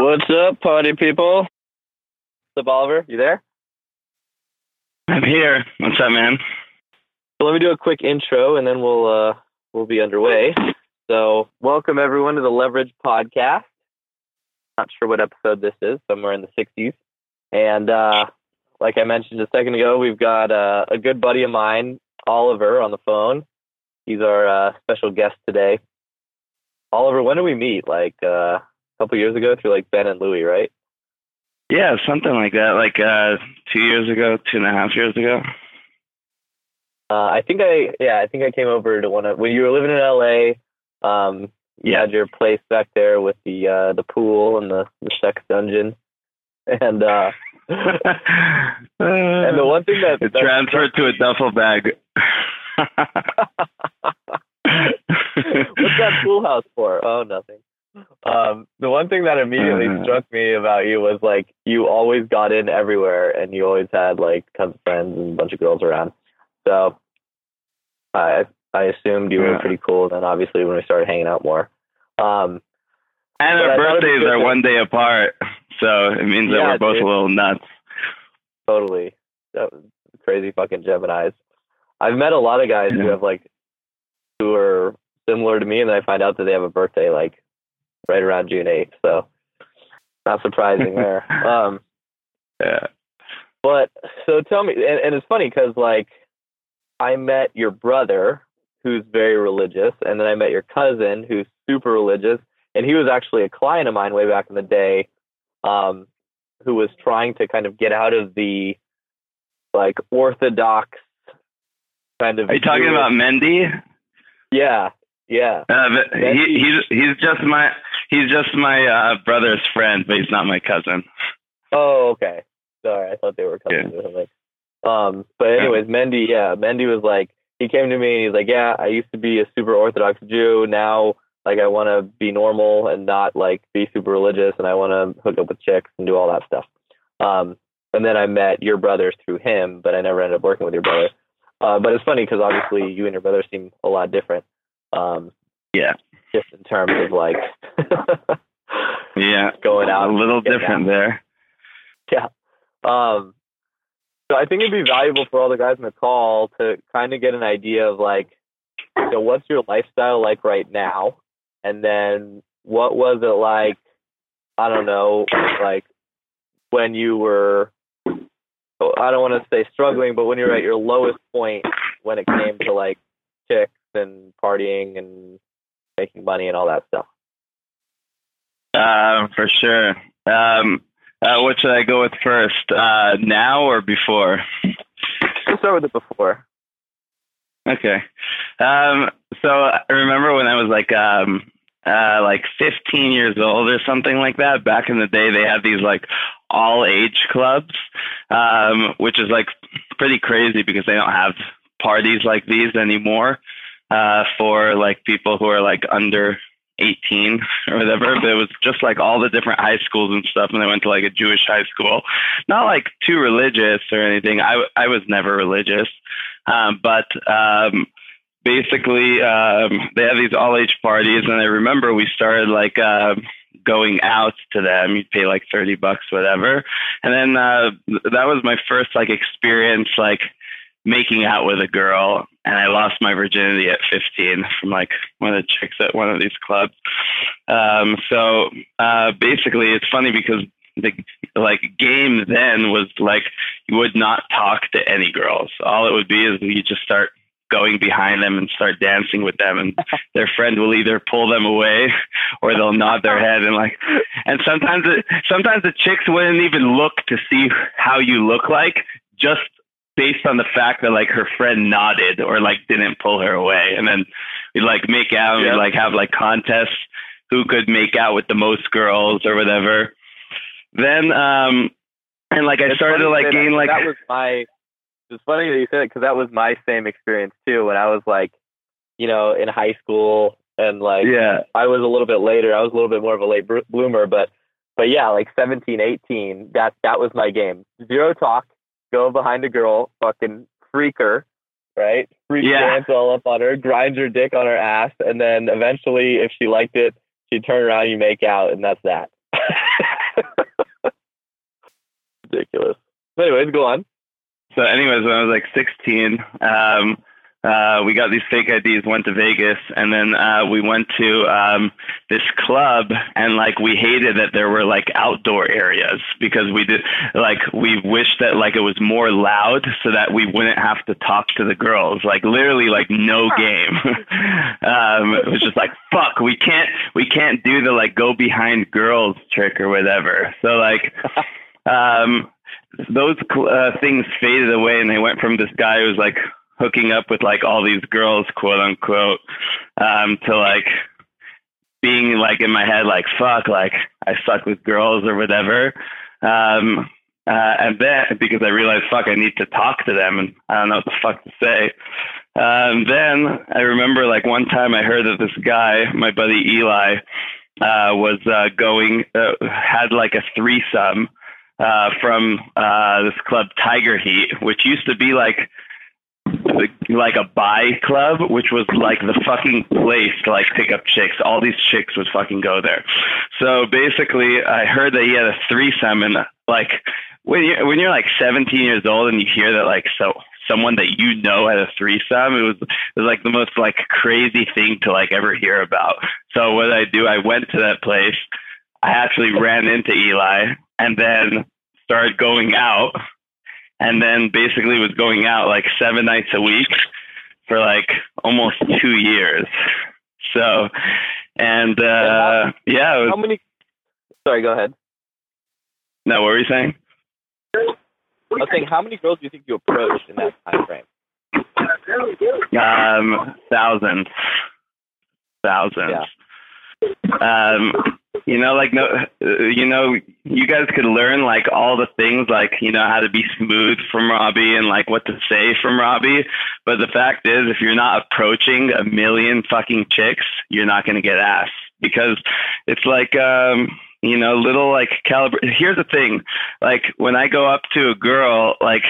What's up, party people? What's up, Oliver? You there? I'm here. What's up, man? So let me do a quick intro, and then we'll uh, we'll be underway. So, welcome everyone to the Leverage Podcast. Not sure what episode this is, somewhere in the 60s. And uh, like I mentioned a second ago, we've got uh, a good buddy of mine, Oliver, on the phone. He's our uh, special guest today. Oliver, when do we meet? Like uh, a couple years ago through like Ben and Louie, right? Yeah, something like that. Like uh, two years ago, two and a half years ago. Uh, I think I yeah, I think I came over to one of when you were living in LA. Um, you Yeah. had your place back there with the uh, the pool and the, the sex dungeon, and uh, and the one thing that it that- transferred to a duffel bag. What's that pool house for? Oh, nothing. Um, the one thing that immediately Uh. struck me about you was like you always got in everywhere, and you always had like tons of friends and a bunch of girls around. So I I assumed you were pretty cool. Then obviously when we started hanging out more. Um, and our thought it'd be birthdays are one day apart, so it means that Yeah, we're both dude. a little nuts. totally that crazy fucking Gemini's. I've met a lot of guys who have like who are similar to me, and then I find out that they have a birthday like right around June eighth. So not surprising there. Um, Yeah. but so tell me, and, and it's funny because like I met your brother who's very religious, and then I met your cousin who's super religious, and he was actually a client of mine way back in the day, um, who was trying to kind of get out of the like orthodox kind of. Are you talking Jewish- about Mendy? Yeah, yeah. Uh, but he, he's he's just my he's just my uh, brother's friend, but he's not my cousin. Oh, okay. Sorry, I thought they were cousins or something. Um, but anyways, Mendy, yeah, Mendy was like, he came to me and he's like, yeah, I used to be a super Orthodox Jew. Now, like, I want to be normal and not like be super religious, and I want to hook up with chicks and do all that stuff. Um, and then I met your brother through him, but I never ended up working with your brother. Uh, but it's funny because obviously you and your brother seem a lot different. Um, Yeah. Just in terms of like Yeah, going out, a little different there. Yeah. Um, so I think it'd be valuable for all the guys on the call to kind of get an idea of like, so what's your lifestyle like right now, and then what was it like? I don't know, like when you were. I don't want to say struggling, but when you were at your lowest point when it came to like chicks and partying and making money and all that stuff. Um, for sure. Um, uh, what should I go with first? Uh, now or before? Let's start with it before. Okay. Um, so I remember when I was like um, uh, like 15 years old or something like that. Back in the day, they had these like all age clubs, um, which is like pretty crazy because they don't have parties like these anymore uh, for like people who are like under 18 or whatever. But it was just like all the different high schools and stuff. And I went to like a Jewish high school, not like too religious or anything. I, I was never religious. Um, but um, basically, um, they have these all age parties, and I remember we started like um, going out to them. You'd pay like thirty bucks, whatever, and then uh, that was my first like experience like making out with a girl, and I lost my virginity at fifteen from like one of the chicks at one of these clubs. Um, so uh, basically, it's funny because the like game then was like you would not talk to any girls. All it would be is you just start going behind them and start dancing with them and their friend will either pull them away or they'll nod their head and like and sometimes it, sometimes the chicks wouldn't even look to see how you look like just based on the fact that like her friend nodded or like didn't pull her away and then we'd like make out and Yeah. we'd like have like contests who could make out with the most girls or whatever then um and like I It's started to like that, gain like that was my. It's funny that you said it because that was my same experience too. When I was like, you know, in high school and like yeah I was a little bit later. I was a little bit more of a late bloomer, but but yeah, like 17, 18, that that was my game. Zero talk, go behind a girl, fucking freak her, right? Freak Yeah. dance all up on her, grind your dick on her ass, and then eventually, if she liked it, she'd turn around, you make out, and that's that. Ridiculous. Anyways, go on. So, anyways, when I was like 16, um, uh, we got these fake IDs, went to Vegas, and then uh, we went to um, this club, and like we hated that there were like outdoor areas because we did like we wished that like it was more loud so that we wouldn't have to talk to the girls. Like literally, like no game. um, it was just like fuck, we can't we can't do the like go behind girls trick or whatever. So like. Um, those uh, things faded away and they went from this guy who was like hooking up with like all these girls, quote unquote, um, to like being like in my head, like fuck, like I suck with girls or whatever. Um, uh, and then because I realized, fuck, I need to talk to them, and I don't know what the fuck to say. Um, then I remember like one time I heard that this guy, my buddy Eli, uh, was uh, going, uh, had like a threesome uh, from uh, this club Tiger Heat, which used to be like like a buy club, which was like the fucking place to like pick up chicks. All these chicks would fucking go there. So basically, I heard that he had a threesome, and like when you when you're like 17 years old and you hear that like so someone that you know had a threesome, it was it was like the most like crazy thing to like ever hear about. So what did I do? I went to that place. I actually ran into Eli and then started going out and then basically was going out like seven nights a week for like almost two years. So, and uh, yeah, was, how many? Sorry, go ahead. No, what were you saying? I was saying, how many girls do you think you approached in that time frame? Um, thousands, thousands. Yeah. Um, you know, like no, you know, you guys could learn like all the things, like you know how to be smooth from Robbie and like what to say from Robbie. But the fact is, if you're not approaching a million fucking chicks, you're not going to get ass because it's like, um, you know, little like caliber. Here's the thing, like when I go up to a girl, like,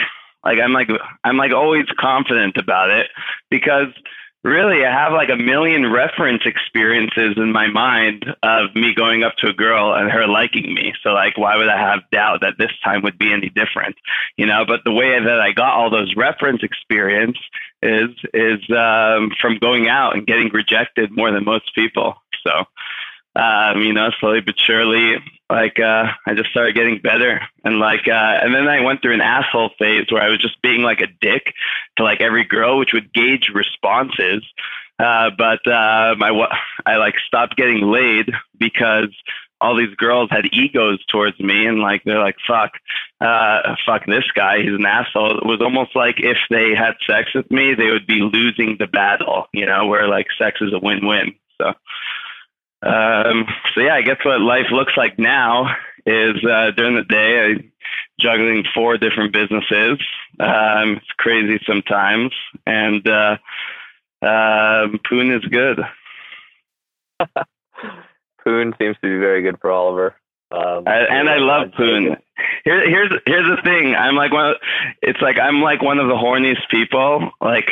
like I'm like I'm like always confident about it because really I have like a million reference experiences in my mind of me going up to a girl and her liking me. So like why would I have doubt that this time would be any different? You know, but the way that I got all those reference experience is is um from going out and getting rejected more than most people. So um, you know, slowly but surely, like uh, I just started getting better, and like, uh, and then I went through an asshole phase where I was just being like a dick to like every girl, which would gauge responses. Uh, but uh, my I like stopped getting laid because all these girls had egos towards me, and like they're like, "Fuck, uh, fuck this guy, he's an asshole." It was almost like if they had sex with me, they would be losing the battle, you know, where like sex is a win-win. So. Um, so yeah, I guess what life looks like now is uh, during the day I juggling four different businesses. Um, it's crazy sometimes, and uh, um, Poon is good. Poon seems to be very good for Oliver. Um, I, and I love Poon. Here, here's here's the thing. I'm like one. Of, it's like I'm like one of the horniest people. Like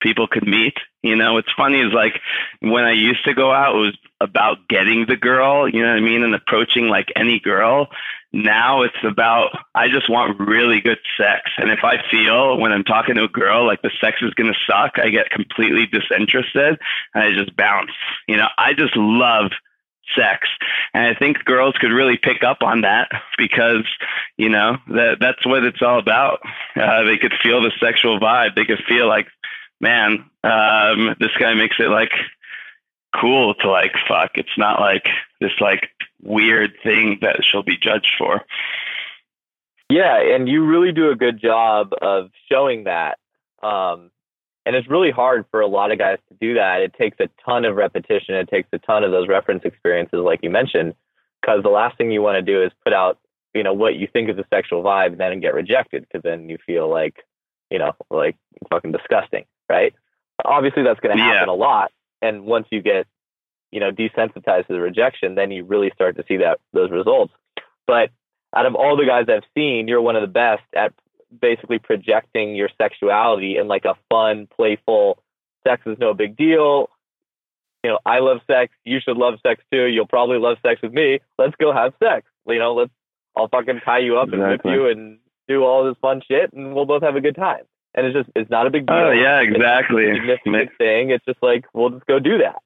people could meet. You know, what's funny is like when I used to go out, it was about getting the girl, you know what I mean, and approaching like any girl. Now it's about I just want really good sex. And if I feel when I'm talking to a girl like the sex is gonna suck, I get completely disinterested and I just bounce. You know, I just love sex. And I think girls could really pick up on that because, you know, that that's what it's all about. Uh, they could feel the sexual vibe. They could feel like man, um, this guy makes it like cool to like fuck. It's not like this like weird thing that she'll be judged for. Yeah, and you really do a good job of showing that. Um, and it's really hard for a lot of guys to do that. It takes a ton of repetition. It takes a ton of those reference experiences, like you mentioned, because the last thing you want to do is put out, you know, what you think is a sexual vibe, and then get rejected, because then you feel like, you know, like fucking disgusting right? Obviously, that's going to happen yeah. a lot. And once you get, you know, desensitized to the rejection, then you really start to see that those results. But out of all the guys I've seen, you're one of the best at basically projecting your sexuality in like a fun, playful, sex is no big deal. You know, I love sex. You should love sex too. You'll probably love sex with me. Let's go have sex. You know, let's I'll fucking tie you up and whip you and do all this fun shit, and we'll both have a good time. And it's just, it's not a big deal. Oh yeah, It's exactly. a significant thing. It's just like, we'll just go do that.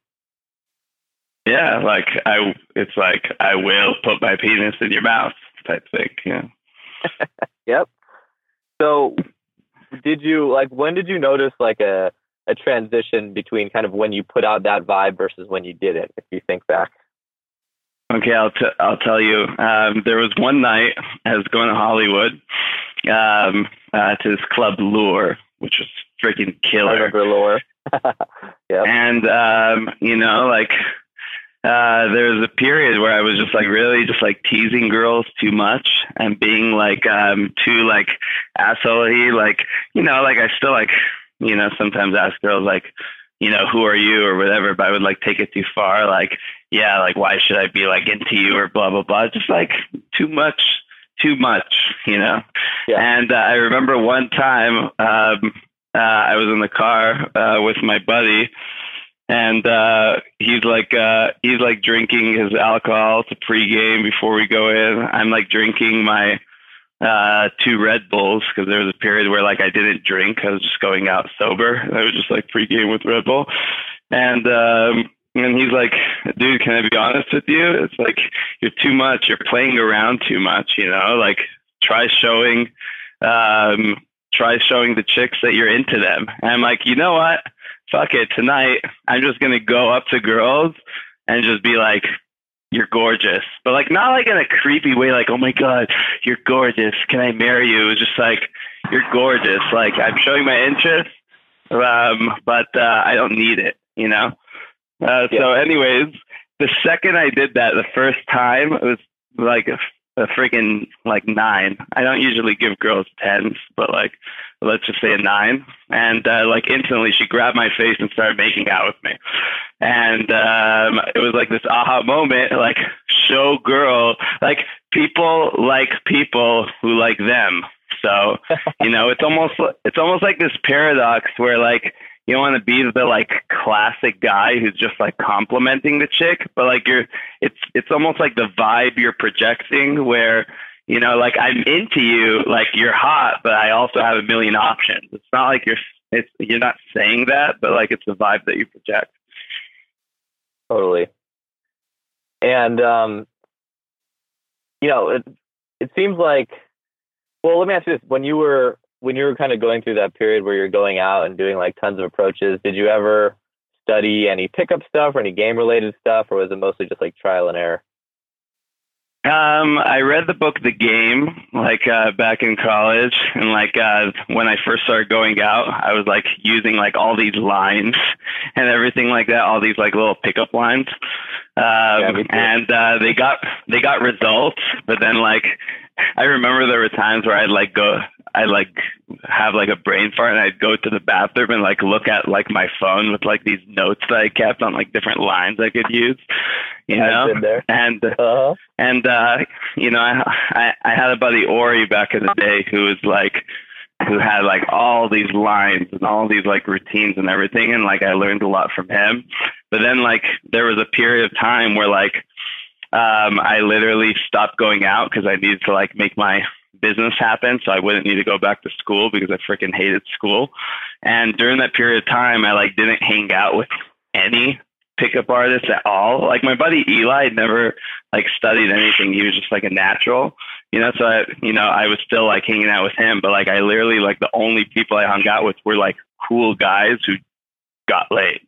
Yeah, like I, it's like I will put my penis in your mouth type thing. Yeah. Yep. So, did you like when did you notice like a a transition between kind of when you put out that vibe versus when you did it? If you think back. Okay, I'll t- I'll tell you. Um, there was one night I was going to Hollywood um, uh, to this club Lure, which was freaking killer. Lore. yep. And um, you know, like uh there was a period where I was just like really just like teasing girls too much and being like um too like assholey, like you know, like I still like you know, sometimes ask girls like, you know, who are you or whatever, but I would like take it too far, like, yeah, like why should I be like into you or blah blah blah. Just like too much too much, you know. Yeah. And uh, I remember one time um uh I was in the car uh with my buddy and uh he's like uh he's like drinking his alcohol to pregame before we go in. I'm like drinking my uh two Red Bulls because there was a period where like I didn't drink. I was just going out sober. I was just like pregame with Red Bull. And um and he's like, dude, can I be honest with you? It's like you're too much. You're playing around too much, you know? Like try showing um try showing the chicks that you're into them. And I'm like, you know what? Fuck it. Tonight I'm just gonna go up to girls and just be like, You're gorgeous. But like not like in a creepy way, like, oh my God, you're gorgeous. Can I marry you? It's just like, You're gorgeous. Like I'm showing my interest. Um, but uh I don't need it, you know? Uh so anyways, the second I did that the first time, it was like a, a freaking like nine. I don't usually give girls tens, but like let's just say a nine. And uh, like instantly, she grabbed my face and started making out with me. And um, it was like this aha moment, like show girl, like people like people who like them. So you know, it's almost it's almost like this paradox where like you don't want to be the like classic guy who's just like complimenting the chick, but like you're it's it's almost like the vibe you're projecting where you know like I'm into you, like you're hot, but I also have a million options. It's not like you're it's you're not saying that, but like it's the vibe that you project. Totally. And um, you know, it it seems like. Well, let me ask you this: when you were when you were kind of going through that period where you're going out and doing like tons of approaches, did you ever study any pickup stuff or any game related stuff, or was it mostly just like trial and error? Um, I read the book The Game like uh back in college and like uh when I first started going out, I was like using like all these lines and everything like that, all these like little pickup lines. Um too. and uh they got they got results, but then like I remember there were times where I'd like go I'd like have like a brain fart and I'd go to the bathroom and like look at like my phone with like these notes that I kept on like different lines I could use. You know? And Uh-huh. and uh, you know, I, I I had a buddy Ori back in the day who was like who had like all these lines and all these like routines and everything and like I learned a lot from him. But then like there was a period of time where like um I literally stopped going out because I needed to like make my business happen so I wouldn't need to go back to school because I freaking hated school. And during that period of time I like didn't hang out with any pickup artists at all. Like my buddy Eli never like studied anything. He was just like a natural, you know. So I, you know, I was still like hanging out with him, but like I literally like the only people I hung out with were like cool guys who got laid.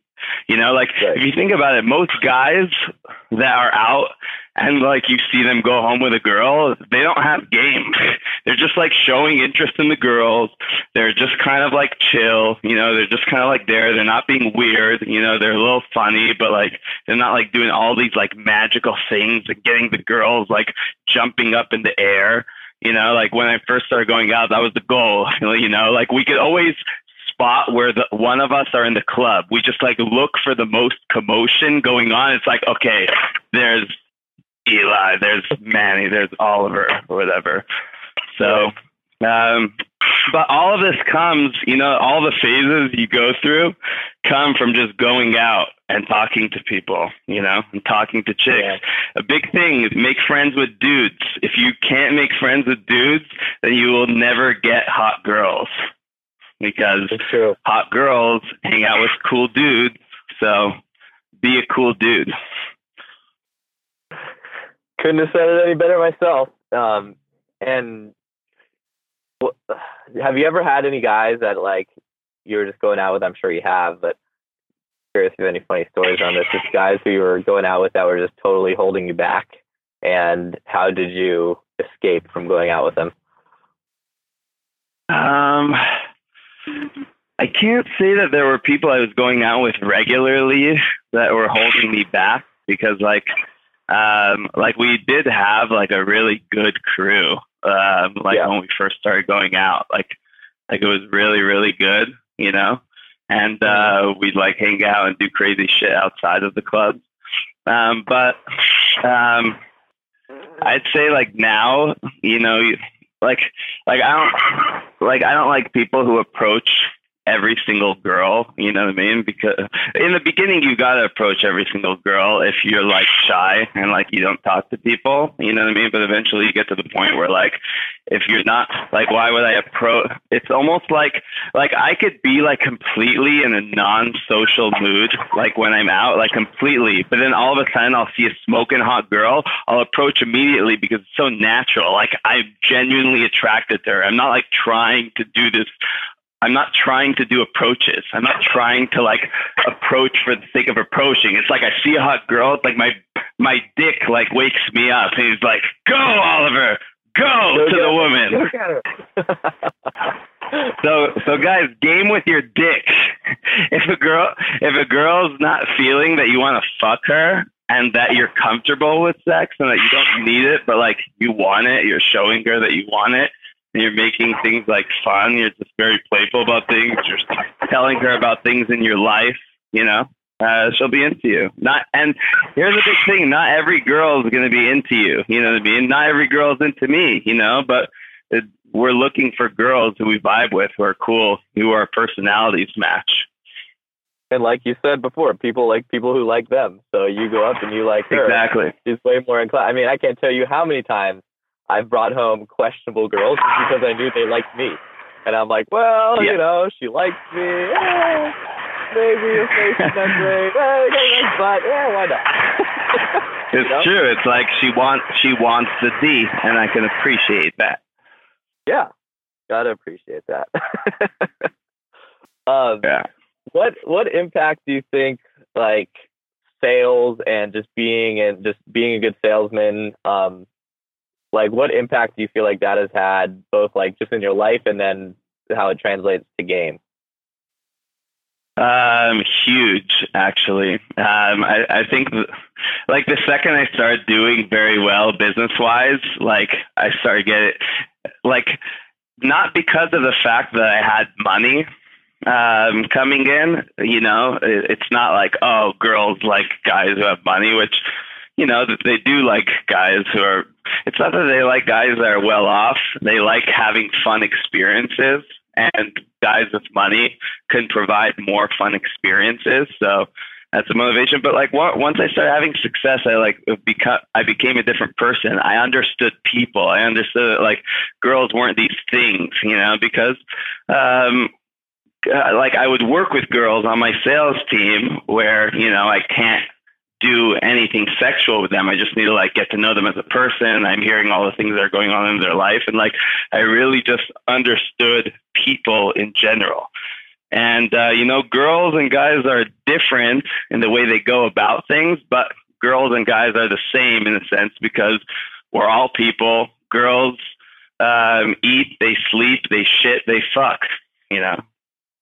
You know, like Right. if you think about it, most guys that are out and like you see them go home with a girl, they don't have game. They're just like showing interest in the girls. They're just kind of like chill, you know, they're just kind of like there. They're not being weird, you know, they're a little funny, but like they're not like doing all these like magical things and getting the girls like jumping up in the air. You know, like when I first started going out, that was the goal. You know, like we could always spot where the one of us are in the club. We just like look for the most commotion going on. It's like, okay, there's Eli, there's Manny, there's Oliver, or whatever. So, um, but all of this comes, you know, all the phases you go through come from just going out and talking to people, you know, and talking to chicks. Yeah. A big thing is make friends with dudes. If you can't make friends with dudes, then you will never get hot girls because hot girls hang out with cool dudes. So be a cool dude. Couldn't have said it any better myself. Um, and have you ever had any guys that like you were just going out with? I'm sure you have, but curious if you have any funny stories on this. Just guys who you were going out with that were just totally holding you back, and how did you escape from going out with them? Um, I can't say that there were people I was going out with regularly that were holding me back because, like, um, like we did have like a really good crew um, like yeah. when we first started going out. Like, like it was really, really good, you know. And uh, we'd like hang out and do crazy shit outside of the clubs. Um, but um, I'd say like now, you know, like like I don't like I don't like people who approach every single girl, you know what I mean? Because in the beginning, you got to approach every single girl if you're like shy and like you don't talk to people, you know what I mean? But eventually you get to the point where like, if you're not like, why would I approach? It's almost like, like I could be like completely in a non-social mood, like when I'm out, like completely, but then all of a sudden I'll see a smoking hot girl. I'll approach immediately because it's so natural. Like I'm genuinely attracted to her. I'm not like trying to do this I'm not trying to do approaches. I'm not trying to like approach for the sake of approaching. It's like I see a hot girl, it's like my my dick like wakes me up and he's like, Go, Oliver, go, go to the woman. Look at her. So so guys, game with your dick. If a girl if a girl's not feeling that you want to fuck her and that you're comfortable with sex and that you don't need it, but like you want it, you're showing her that you want it, you're making things like fun. You're just very playful about things. You're telling her about things in your life, you know. Uh, she'll be into you. Not and here's the big thing, not every girl is gonna be into you. You know what I mean? Not every girl is into me, you know, but it, we're looking for girls who we vibe with who are cool, who our personalities match. And like you said before, people like people who like them. So you go up and you like her. Exactly. She's way more inclined. I mean, I can't tell you how many times I've brought home questionable girls just because I knew they liked me. And I'm like, well, yeah. you know, she likes me. Eh, maybe if she's not great, eh, but yeah, why not? it's you know? true. It's like she wants she wants the D, and I can appreciate that. Yeah, gotta appreciate that. um, yeah. What what impact do you think like sales and just being and just being a good salesman um, like what impact do you feel like that has had both like just in your life and then how it translates to game um huge actually. Um i i think like the second i started doing very well business wise like i started getting like not because of the fact that i had money um coming in you know it, it's not like oh girls like guys who have money which you know, that they do like guys who are, it's not that they like guys that are well off. They like having fun experiences and guys with money can provide more fun experiences. So that's a motivation. But like once I started having success, I like become, I became a different person. I understood people. I understood like girls weren't these things, you know, because, um, uh, like I would work with girls on my sales team where, you know, I can't do anything sexual with them. I just need to like get to know them as a person. I'm hearing all the things that are going on in their life. And like, I really just understood people in general. And, uh, you know, girls and guys are different in the way they go about things, but girls and guys are the same in a sense because we're all people. Girls, um, eat, they sleep, they shit, they fuck, you know?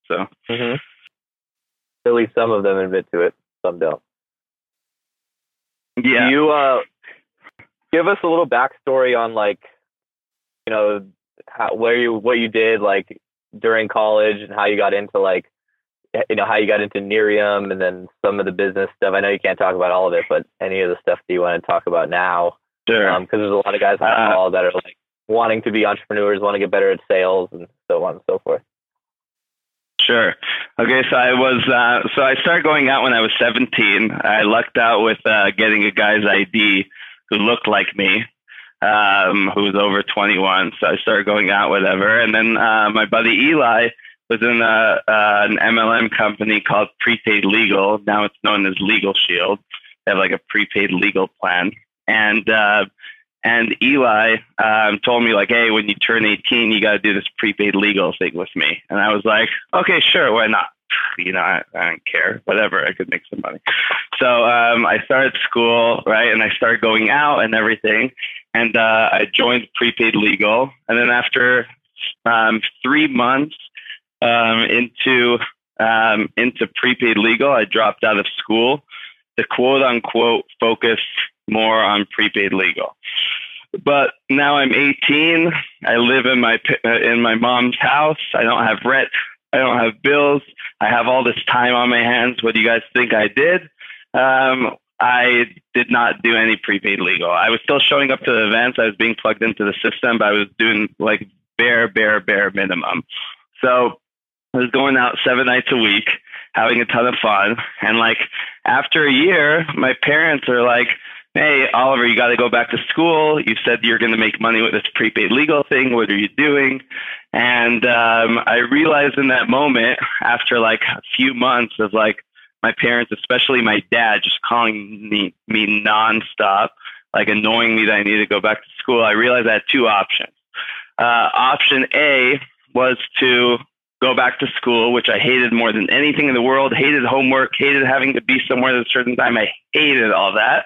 So. Mm-hmm. At least some of them admit to it, some don't. Yeah. Do you uh, give us a little backstory on like, you know, how, where you what you did like during college and how you got into like, you know, how you got into Nerium and then some of the business stuff. I know you can't talk about all of it, but any of the stuff that you want to talk about now. Sure. Because um, there's a lot of guys on the uh, call that are like wanting to be entrepreneurs, want to get better at sales, and so on and so forth. Sure. Okay, so I was uh, so I started going out when I was 17. I lucked out with uh, getting a guy's ID who looked like me, um, who was over 21. So I started going out, whatever. And then uh, my buddy Eli was in a, uh, an MLM company called Prepaid Legal. Now it's known as Legal Shield. They have like a prepaid legal plan, and uh, and Eli um, told me like, hey, when you turn 18, you got to do this prepaid legal thing with me. And I was like, okay, sure, why not? You know, I, I don't care, whatever. I could make some money. So um, I started school, right, and I started going out and everything. And uh, I joined prepaid legal. And then after um, three months um, into um, into prepaid legal, I dropped out of school The quote unquote focus more on prepaid legal. But now I'm 18. I live in my in my mom's house. I don't have rent. I don't have bills. I have all this time on my hands. What do you guys think I did? Um, I did not do any prepaid legal. I was still showing up to the events. I was being plugged into the system, but I was doing like bare, bare, bare minimum. So I was going out seven nights a week, having a ton of fun. And like after a year, my parents are like, hey, Oliver, you got to go back to school. You said you're going to make money with this prepaid legal thing. What are you doing? And um, I realized in that moment, after like a few months of like my parents, especially my dad, just calling me, me nonstop, like annoying me that I needed to go back to school, I realized I had two options. Uh, option A was to go back to school, which I hated more than anything in the world, hated homework, hated having to be somewhere at a certain time. I hated all that.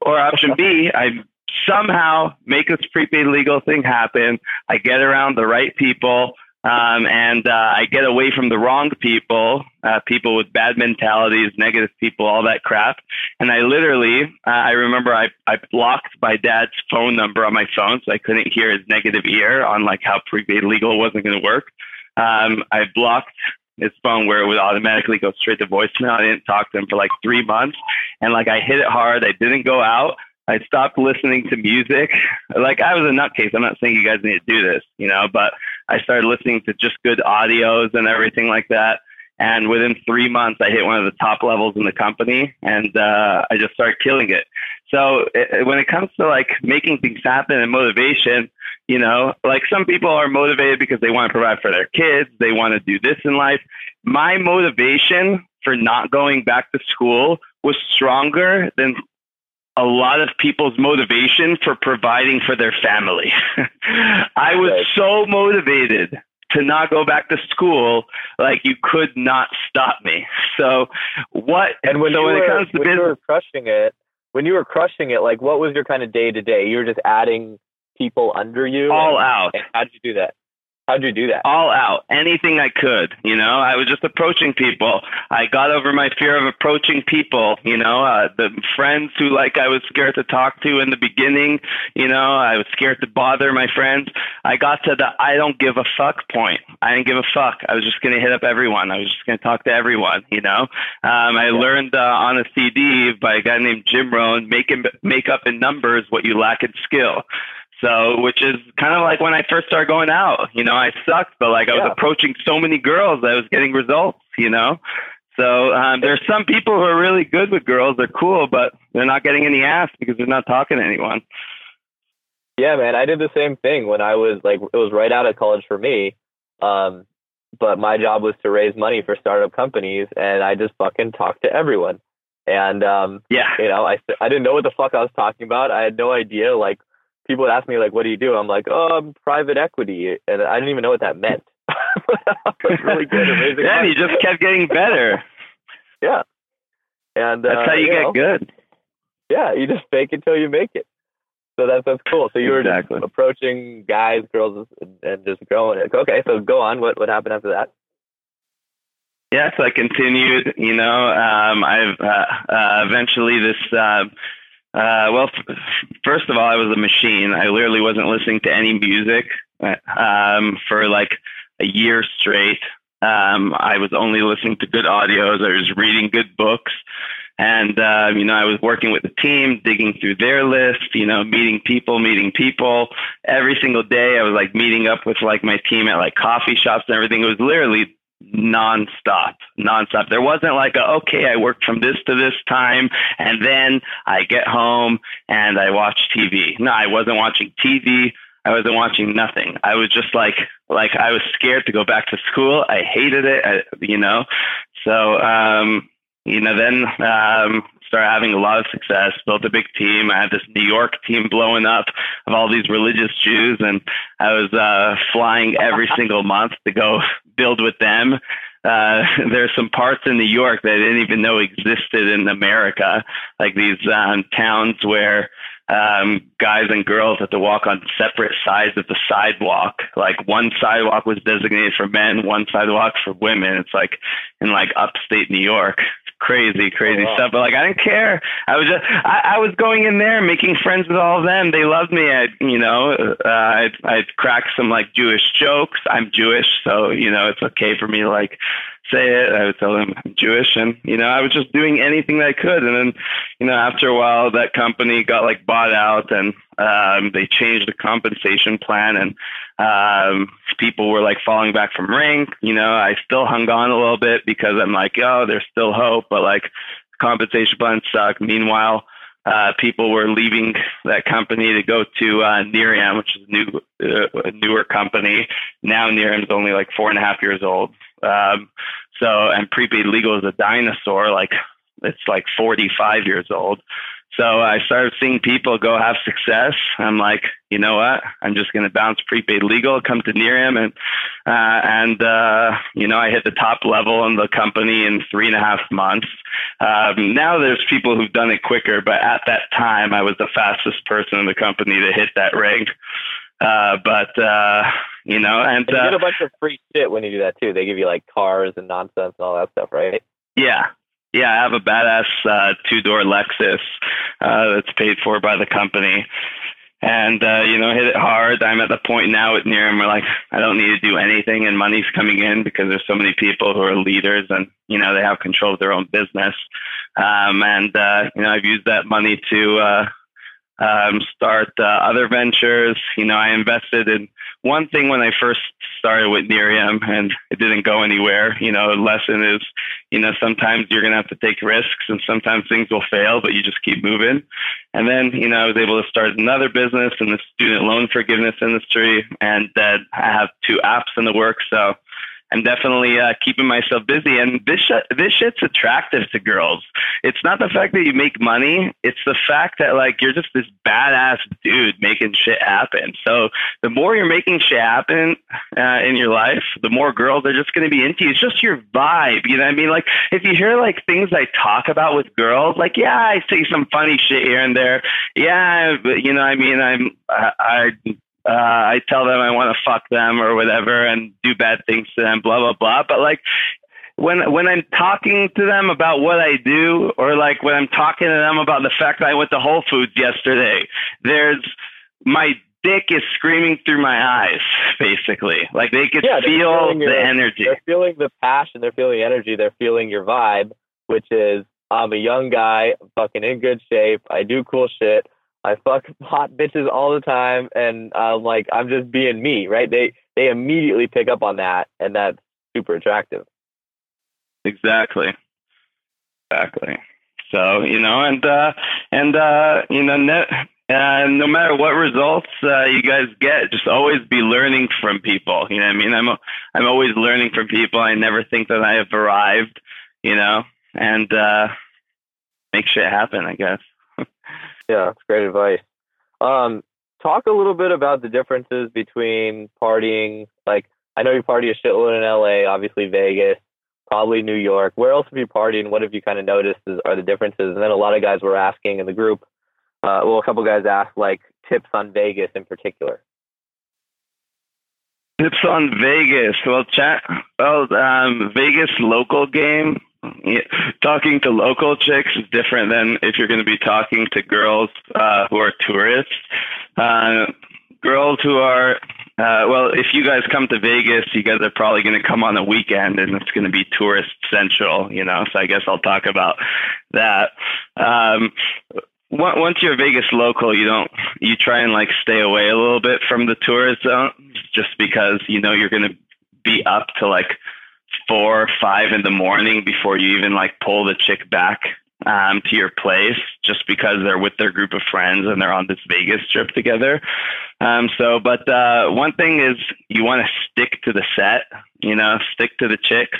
Or option B, I somehow make this prepaid legal thing happen. I get around the right people. Um, and uh, I get away from the wrong people, uh, people with bad mentalities, negative people, all that crap. And I literally, uh, I remember I, I blocked my dad's phone number on my phone, so I couldn't hear his negative ear on like how prepaid legal wasn't going to work. Um, I blocked his phone where it would automatically go straight to voicemail. I didn't talk to him for like three months, and like I hit it hard. I didn't go out. I stopped listening to music. Like I was a nutcase. I'm not saying you guys need to do this, you know, but I started listening to just good audios and everything like that. And within three months, I hit one of the top levels in the company, and uh, I just started killing it. So it, when it comes to like making things happen and motivation, you know, like some people are motivated because they want to provide for their kids, they want to do this in life. My motivation for not going back to school was stronger than a lot of people's motivation for providing for their family. I was so motivated to not go back to school, like you could not stop me. So what? And when, so you, when were, it comes to when business, you were crushing it, when you were crushing it, like what was your kind of day to day? You were just adding people under you. all and, out. and how'd you do that? How'd you do that? all out, anything I could. You know, I was just approaching people. I got over my fear of approaching people. You know, uh, the friends who like I was scared to talk to in the beginning. You know, I was scared to bother my friends. I got to the I don't give a fuck point. I didn't give a fuck. I was just gonna hit up everyone. I was just gonna talk to everyone. You know, um, I Yeah. learned uh, on a CD by a guy named Jim Rohn, make him make up in numbers what you lack in skill. So, which is kind of like when I first started going out. You know, I sucked, but like I was Yeah. approaching so many girls, I was getting results. You know, so um, there's some people who are really good with girls. They're cool, but they're not getting any ass because they're not talking to anyone. Yeah, man, I did the same thing when I was like, it was right out of college for me. Um, but my job was to raise money for startup companies, and I just fucking talked to everyone. And um, Yeah, you know, I I didn't know what the fuck I was talking about. I had no idea. Like, people would ask me like, "What do you do?" I'm like, "Oh, I'm private equity," and I didn't even know what that meant. Was really good at raising yeah, you just kept getting better. yeah. And That's uh, how you, you get know, good. Yeah, you just fake it till you make it. So that's that's cool. So you were Exactly. just approaching guys, girls, and, and just growing it. Okay, so go on. What what happened after that? Yes, I continued. You know, um, I've uh, uh, eventually this. Uh, well, f- first of all, I was a machine. I literally wasn't listening to any music um, for like a year straight. Um, I was only listening to good audios. I was reading good books, And, uh, you know, I was working with the team, digging through their list, you know, meeting people, meeting people. Every single day I was like meeting up with like my team at like coffee shops and everything. It was literally nonstop, nonstop. There wasn't like a, okay, I worked from this to this time and then I get home and I watch TV. No, I wasn't watching TV. I wasn't watching nothing. I was just like, like I was scared to go back to school. I hated it, I, you know. So, um, you know, then um, started having a lot of success, built a big team. I had this New York team blowing up of all these religious Jews, and I was uh, flying every single month to go build with them. Uh, there's some parts in New York that I didn't even know existed in America, like these um, towns where um, guys and girls have to walk on separate sides of the sidewalk. Like one sidewalk was designated for men, one sidewalk for women. It's like in like upstate New York. crazy, crazy oh, wow. stuff. But like I didn't care. I was just I, I was going in there making friends with all of them. They loved me. I you know uh, I'd I'd crack some like Jewish jokes. I'm Jewish, so you know it's okay for me to like say it. I would tell them I'm Jewish, and you know, I was just doing anything that I could. And then, you know, after a while, that company got like bought out, and um, they changed the compensation plan, and um, people were like falling back from rank. You know, I still hung on a little bit because I'm like, oh, there's still hope, but like compensation plan sucked. Meanwhile. Uh, people were leaving that company to go to uh, Nerium, which is a new, uh, newer company. Now Nerium is only like four and a half years old. Um, so, and prepaid legal is a dinosaur, like it's like 45 years old. So I started seeing people go have success. I'm like, you know what? I'm just going to bounce prepaid legal, come to Nerium, and uh, and uh, you know I hit the top level in the company in three and a half months. Um, now there's people who've done it quicker, but at that time I was the fastest person in the company to hit that rank. Uh, but uh, you know, and, and you uh, get a bunch of free shit when you do that too. They give you like cars and nonsense and all that stuff, right? Yeah, yeah. I have a badass uh, two door Lexus uh, that's paid for by the company. And uh, you know, hit it hard. I'm at the point now at Nerium where like I don't need to do anything, and money's coming in because there's so many people who are leaders, and you know they have control of their own business. Um, and uh, you know, I've used that money to uh, um, start uh, other ventures. You know, I invested in one thing when I first started with Nerium and it didn't go anywhere. You know, lesson is, you know, sometimes you're going to have to take risks and sometimes things will fail, but you just keep moving. And then, you know, I was able to start another business in the student loan forgiveness industry and that I have two apps in the works. So, I'm definitely uh, keeping myself busy. And this sh- this shit's attractive to girls. It's not the fact that you make money; it's the fact that like you're just this badass dude making shit happen. So the more you're making shit happen uh, in your life, the more girls are just going to be into you. It's just your vibe. You know what I mean? Like if you hear like things I talk about with girls, like yeah, I say some funny shit here and there. Yeah, but you know, I mean, I'm I, I uh, I tell them I want to fuck them or whatever and do bad things to them, blah blah blah. But like when when I'm talking to them about what I do, or like when I'm talking to them about the fact that I went to Whole Foods yesterday, there's my dick is screaming through my eyes, basically. Like they could yeah, feel the your, energy. They're feeling the passion. They're feeling the energy. They're feeling your vibe, which is I'm a young guy, I'm fucking in good shape. I do cool shit. I fuck hot bitches all the time, and I'm like I'm just being me, right? They they immediately pick up on that, and that's super attractive. Exactly, exactly. So you know, and uh, and uh, you know, uh, no matter what results uh, you guys get, just always be learning from people. You know, what I mean, I'm I'm always learning from people. I never think that I have arrived. You know, and uh, make shit happen. I guess. Yeah, that's great advice. Um, talk a little bit about the differences between partying. Like, I know you party a shitload in LA, obviously Vegas, probably New York. Where else have you partied, what have you kind of noticed is, are the differences? And then a lot of guys were asking in the group. Uh, well, a couple guys asked like tips on Vegas in particular. Tips on Vegas. Well, chat. Well, um, Vegas local game yeah, talking to local chicks is different than if you're going to be talking to girls uh, who are tourists. Uh, girls who are uh, well, if you guys come to Vegas, you guys are probably going to come on a weekend, and it's going to be tourist central, you know. So I guess I'll talk about that. Um, once you're Vegas local, you don't you try and like stay away a little bit from the tourist zone just because you know you're going to be up to like four or five in the morning before you even like pull the chick back um, to your place just because they're with their group of friends and they're on this Vegas trip together. Um, so, but uh, one thing is you want to stick to the set, you know, stick to the chicks.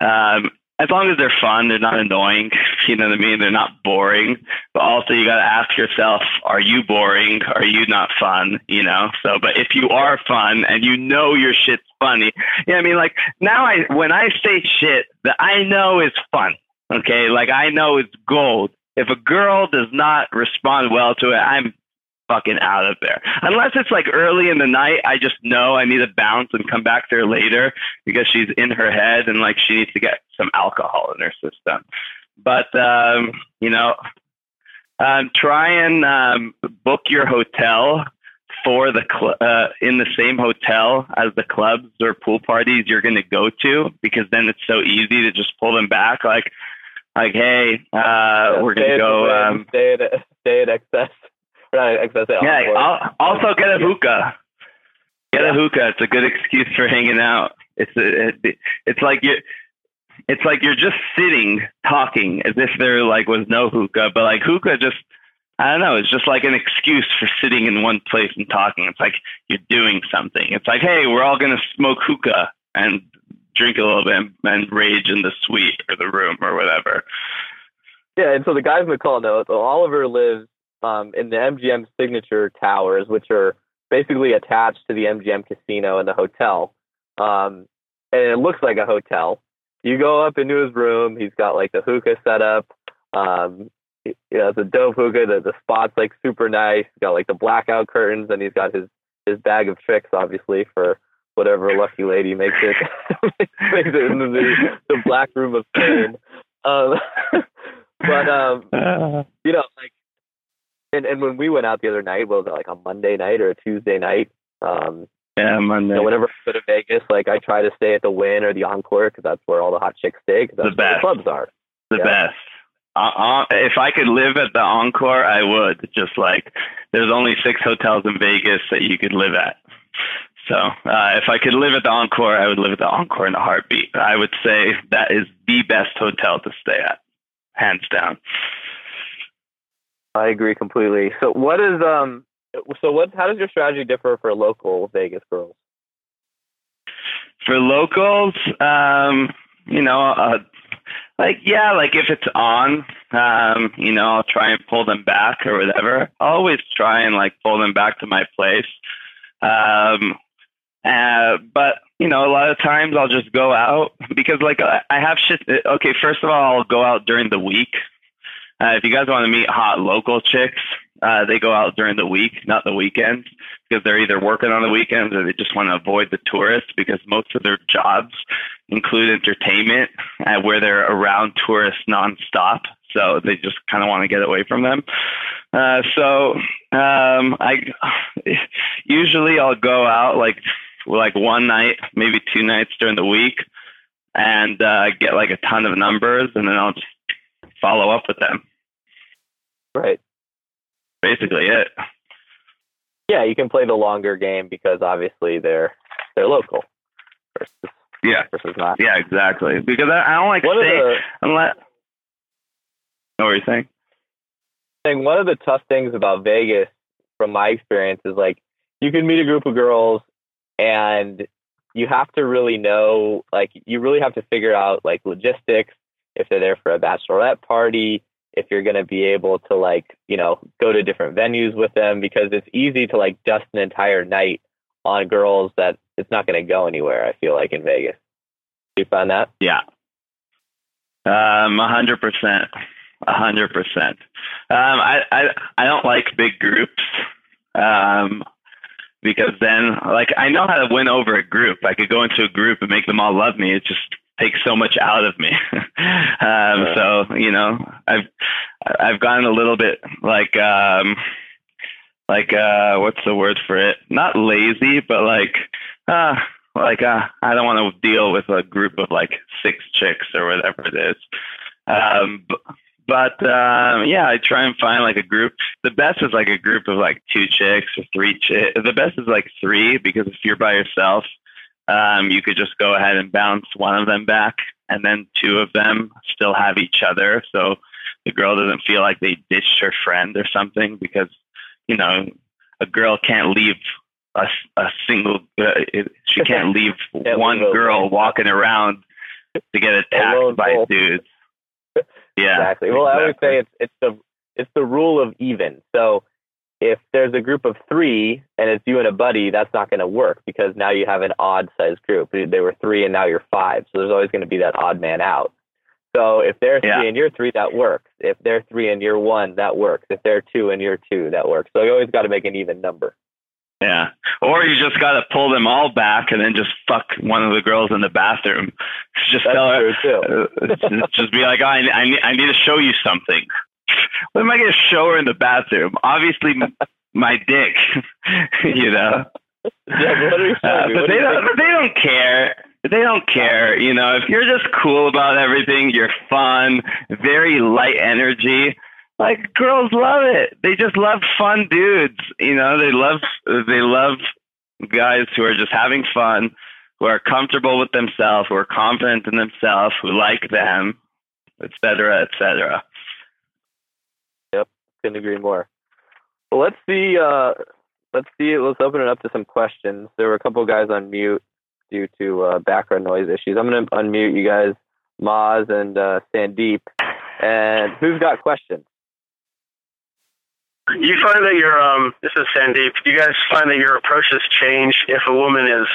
Um, as long as they're fun, they're not annoying. You know what I mean? They're not boring. But also, you got to ask yourself: Are you boring? Are you not fun? You know. So, but if you are fun and you know your shit's funny, you know I mean? Like now, I when I say shit that I know is fun, okay, like I know it's gold. If a girl does not respond well to it, I'm fucking out of there. Unless it's like early in the night, I just know I need to bounce and come back there later because she's in her head and like she needs to get some alcohol in her system. But um, you know, um, try and um, book your hotel for the cl- uh, in the same hotel as the clubs or pool parties you're going to go to because then it's so easy to just pull them back like like hey uh, yeah, we're going to go um, stay at stay at excess yeah, I'll also get a hookah. Get yeah. a hookah. It's a good excuse for hanging out. It's a, it, it's like you it's like you're just sitting talking as if there like was no hookah, but like hookah just I don't know, it's just like an excuse for sitting in one place and talking. It's like you're doing something. It's like, hey, we're all gonna smoke hookah and drink a little bit and, and rage in the suite or the room or whatever. Yeah, and so the guys in the call know. So Oliver lives um, in the MGM signature towers, which are basically attached to the MGM casino and the hotel. Um, and it looks like a hotel. You go up into his room. He's got like the hookah set up. Um, you know, it's a dope hookah. The, the spot's like super nice. He's got like the blackout curtains, and he's got his his bag of tricks, obviously, for whatever lucky lady makes it makes it into the, the black room of pain. Um, but um, you know, like and and when we went out the other night, was it like a Monday night or a Tuesday night? Um, yeah, Monday. You know, whenever I go to Vegas, like I try to stay at the Wynn or the Encore because that's where all the hot chicks stay. Cause that's the best. the clubs are. The yeah. best. Uh, uh, if I could live at the Encore, I would. Just like there's only six hotels in Vegas that you could live at. So uh, if I could live at the Encore, I would live at the Encore in a heartbeat. I would say that is the best hotel to stay at, hands down. I agree completely. So what is um so what how does your strategy differ for local Vegas girls? For locals, um, you know, uh, like yeah, like if it's on, um, you know, I'll try and pull them back or whatever. I'll always try and like pull them back to my place. Um, uh, but you know, a lot of times I'll just go out because like I have shit. Okay, first of all, I'll go out during the week uh, if you guys want to meet hot local chicks, uh, they go out during the week, not the weekends, because they're either working on the weekends or they just want to avoid the tourists because most of their jobs include entertainment uh, where they're around tourists nonstop. So they just kind of want to get away from them. Uh, so um, I usually I'll go out like like one night, maybe two nights during the week, and uh, get like a ton of numbers, and then I'll just follow up with them. Right. Basically it. Yeah, you can play the longer game because obviously they're they're local versus yeah versus not. Yeah, exactly. Because I, I don't like what stay the, unless. What were you saying? Saying one of the tough things about Vegas, from my experience, is like you can meet a group of girls and you have to really know, like, you really have to figure out like logistics if they're there for a bachelorette party, if you're going to be able to like, you know, go to different venues with them because it's easy to like dust an entire night on girls that it's not going to go anywhere. I feel like in Vegas. You find that? Yeah. Um, a hundred percent. A hundred percent. Um, I, I, I don't like big groups. Um, because then like I know how to win over a group. I could go into a group and make them all love me. It's just takes so much out of me. um, so you know, I've I've gotten a little bit like um, like uh, what's the word for it? Not lazy, but like uh, like uh, I don't want to deal with a group of like six chicks or whatever it is. Um, but, but um, yeah, I try and find like a group. The best is like a group of like two chicks or three chicks. The best is like three because if you're by yourself, um, you could just go ahead and bounce one of them back, and then two of them still have each other. So the girl doesn't feel like they ditched her friend or something because you know a girl can't leave a, a single. Uh, she can't leave one girl walking around to get attacked by dudes. Yeah, exactly. Well, exactly. I would say it's it's the it's the rule of even. So if there's a group of three and it's you and a buddy, that's not going to work because now you have an odd sized group. They were three and now you're five, so there's always going to be that odd man out. So if they're three yeah. and you're three, that works. If they're three and you're one, that works. If they're two and you're two, that works. So you always got to make an even number. Yeah. Or you just got to pull them all back and then just fuck one of the girls in the bathroom. Just That's tell her, uh, just be like, I, I, I need to show you something. What am I going to show her in the bathroom? Obviously, my dick, you know. Yeah, but, uh, but they don't. But they don't care. They don't care. You know, if you're just cool about everything, you're fun, very light energy like girls love it. They just love fun dudes. You know, they love they love guys who are just having fun, who are comfortable with themselves, who are confident in themselves, who like them, etc., etc. Yep, couldn't agree more. Well, let's see. Uh, let's see. Let's open it up to some questions. There were a couple guys on mute due to uh, background noise issues. I'm going to unmute you guys, Maz and uh, Sandeep. And who's got questions? you find that your um this is Sandeep. You guys find that your approaches change if a woman is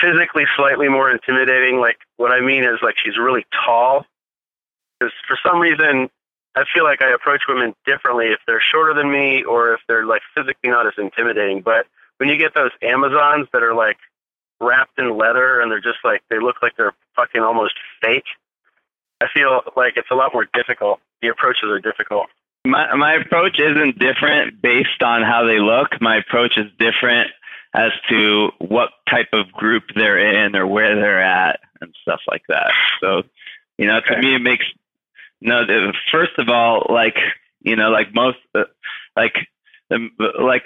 physically slightly more intimidating. Like what I mean is like she's really tall. Because for some reason I feel like I approach women differently if they're shorter than me or if they're like physically not as intimidating. But when you get those Amazons that are like wrapped in leather and they're just like they look like they're fucking almost fake, I feel like it's a lot more difficult. The approaches are difficult my my approach isn't different based on how they look. My approach is different as to what type of group they're in or where they're at and stuff like that. So, you know, okay. to me, it makes no. the, First of all, like you know, like most, uh, like the like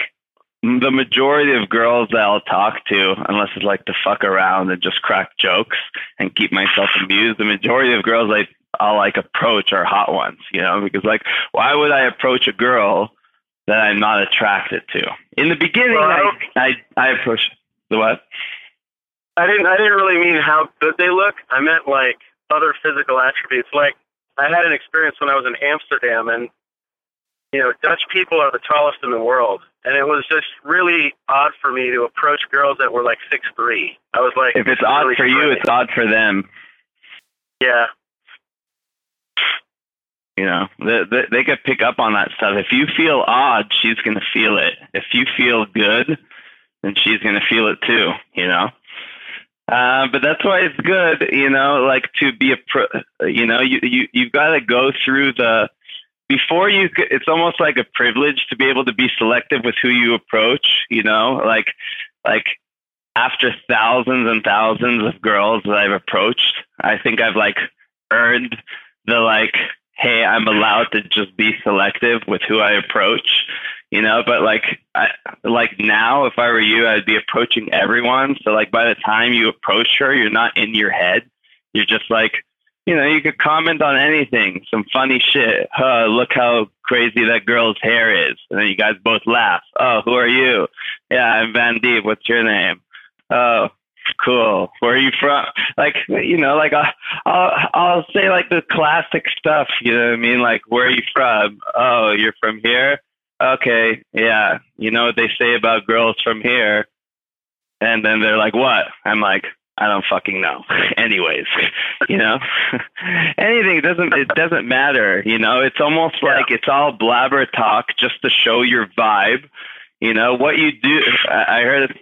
the majority of girls that I'll talk to, unless it's like to fuck around and just crack jokes and keep myself amused, the majority of girls I I'll like approach are hot ones, you know, because like why would I approach a girl that I'm not attracted to? In the beginning, well, I, I I approach the what? I didn't I didn't really mean how good they look. I meant like other physical attributes. Like I had an experience when I was in Amsterdam, and you know, Dutch people are the tallest in the world, and it was just really odd for me to approach girls that were like six three. I was like, if it's odd really for you, it's odd for them. Yeah, you know, they, they, they could pick up on that stuff. If you feel odd, she's going to feel it. If you feel good, then she's going to feel it too, you know? Uh, but that's why it's good, you know, like to be a pro, you know, you, you, you've got to go through the, before you, it's almost like a privilege to be able to be selective with who you approach, you know, like, like after thousands and thousands of girls that I've approached, I think I've like earned the like, hey, I'm allowed to just be selective with who I approach, you know. But like, I, like now, if I were you, I'd be approaching everyone. So like, by the time you approach her, you're not in your head. You're just like, you know, you could comment on anything, some funny shit. Huh, look how crazy that girl's hair is. And then you guys both laugh. Oh, who are you? Yeah, I'm Sandeep. What's your name? Oh, cool. Where are you from? Like, you know, like I'll, I'll, I'll say like the classic stuff. You know what I mean? Like, where are you from? Oh, you're from here. Okay, yeah. You know what they say about girls from here? And then they're like, what? I'm like, I don't fucking know. Anyways, you know, anything doesn't it doesn't matter. You know, it's almost yeah. like it's all blabber talk just to show your vibe you know what you do. I heard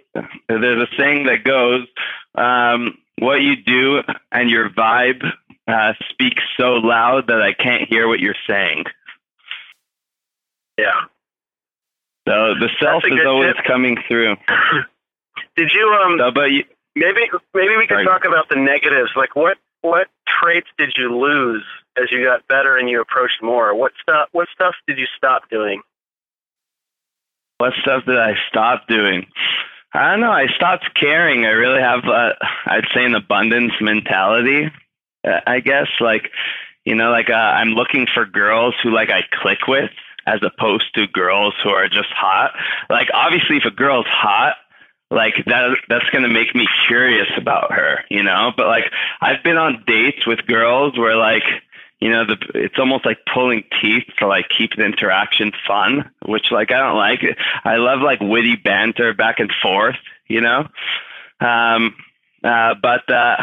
there's a saying that goes, um, "What you do and your vibe uh, speaks so loud that I can't hear what you're saying." Yeah. So the self is always tip. coming through. Did you um? So, but you, maybe maybe we could sorry. talk about the negatives. Like what what traits did you lose as you got better and you approached more? What stuff what stuff did you stop doing? What stuff did I stop doing? I don't know. I stopped caring. I really have, uh, I'd say, an abundance mentality. Uh, I guess, like, you know, like uh, I'm looking for girls who like I click with, as opposed to girls who are just hot. Like, obviously, if a girl's hot, like that that's going to make me curious about her, you know? But like I've been on dates with girls where like you know, the it's almost like pulling teeth to like keep the interaction fun, which like I don't like. I love like witty banter back and forth, you know. Um, uh, but uh,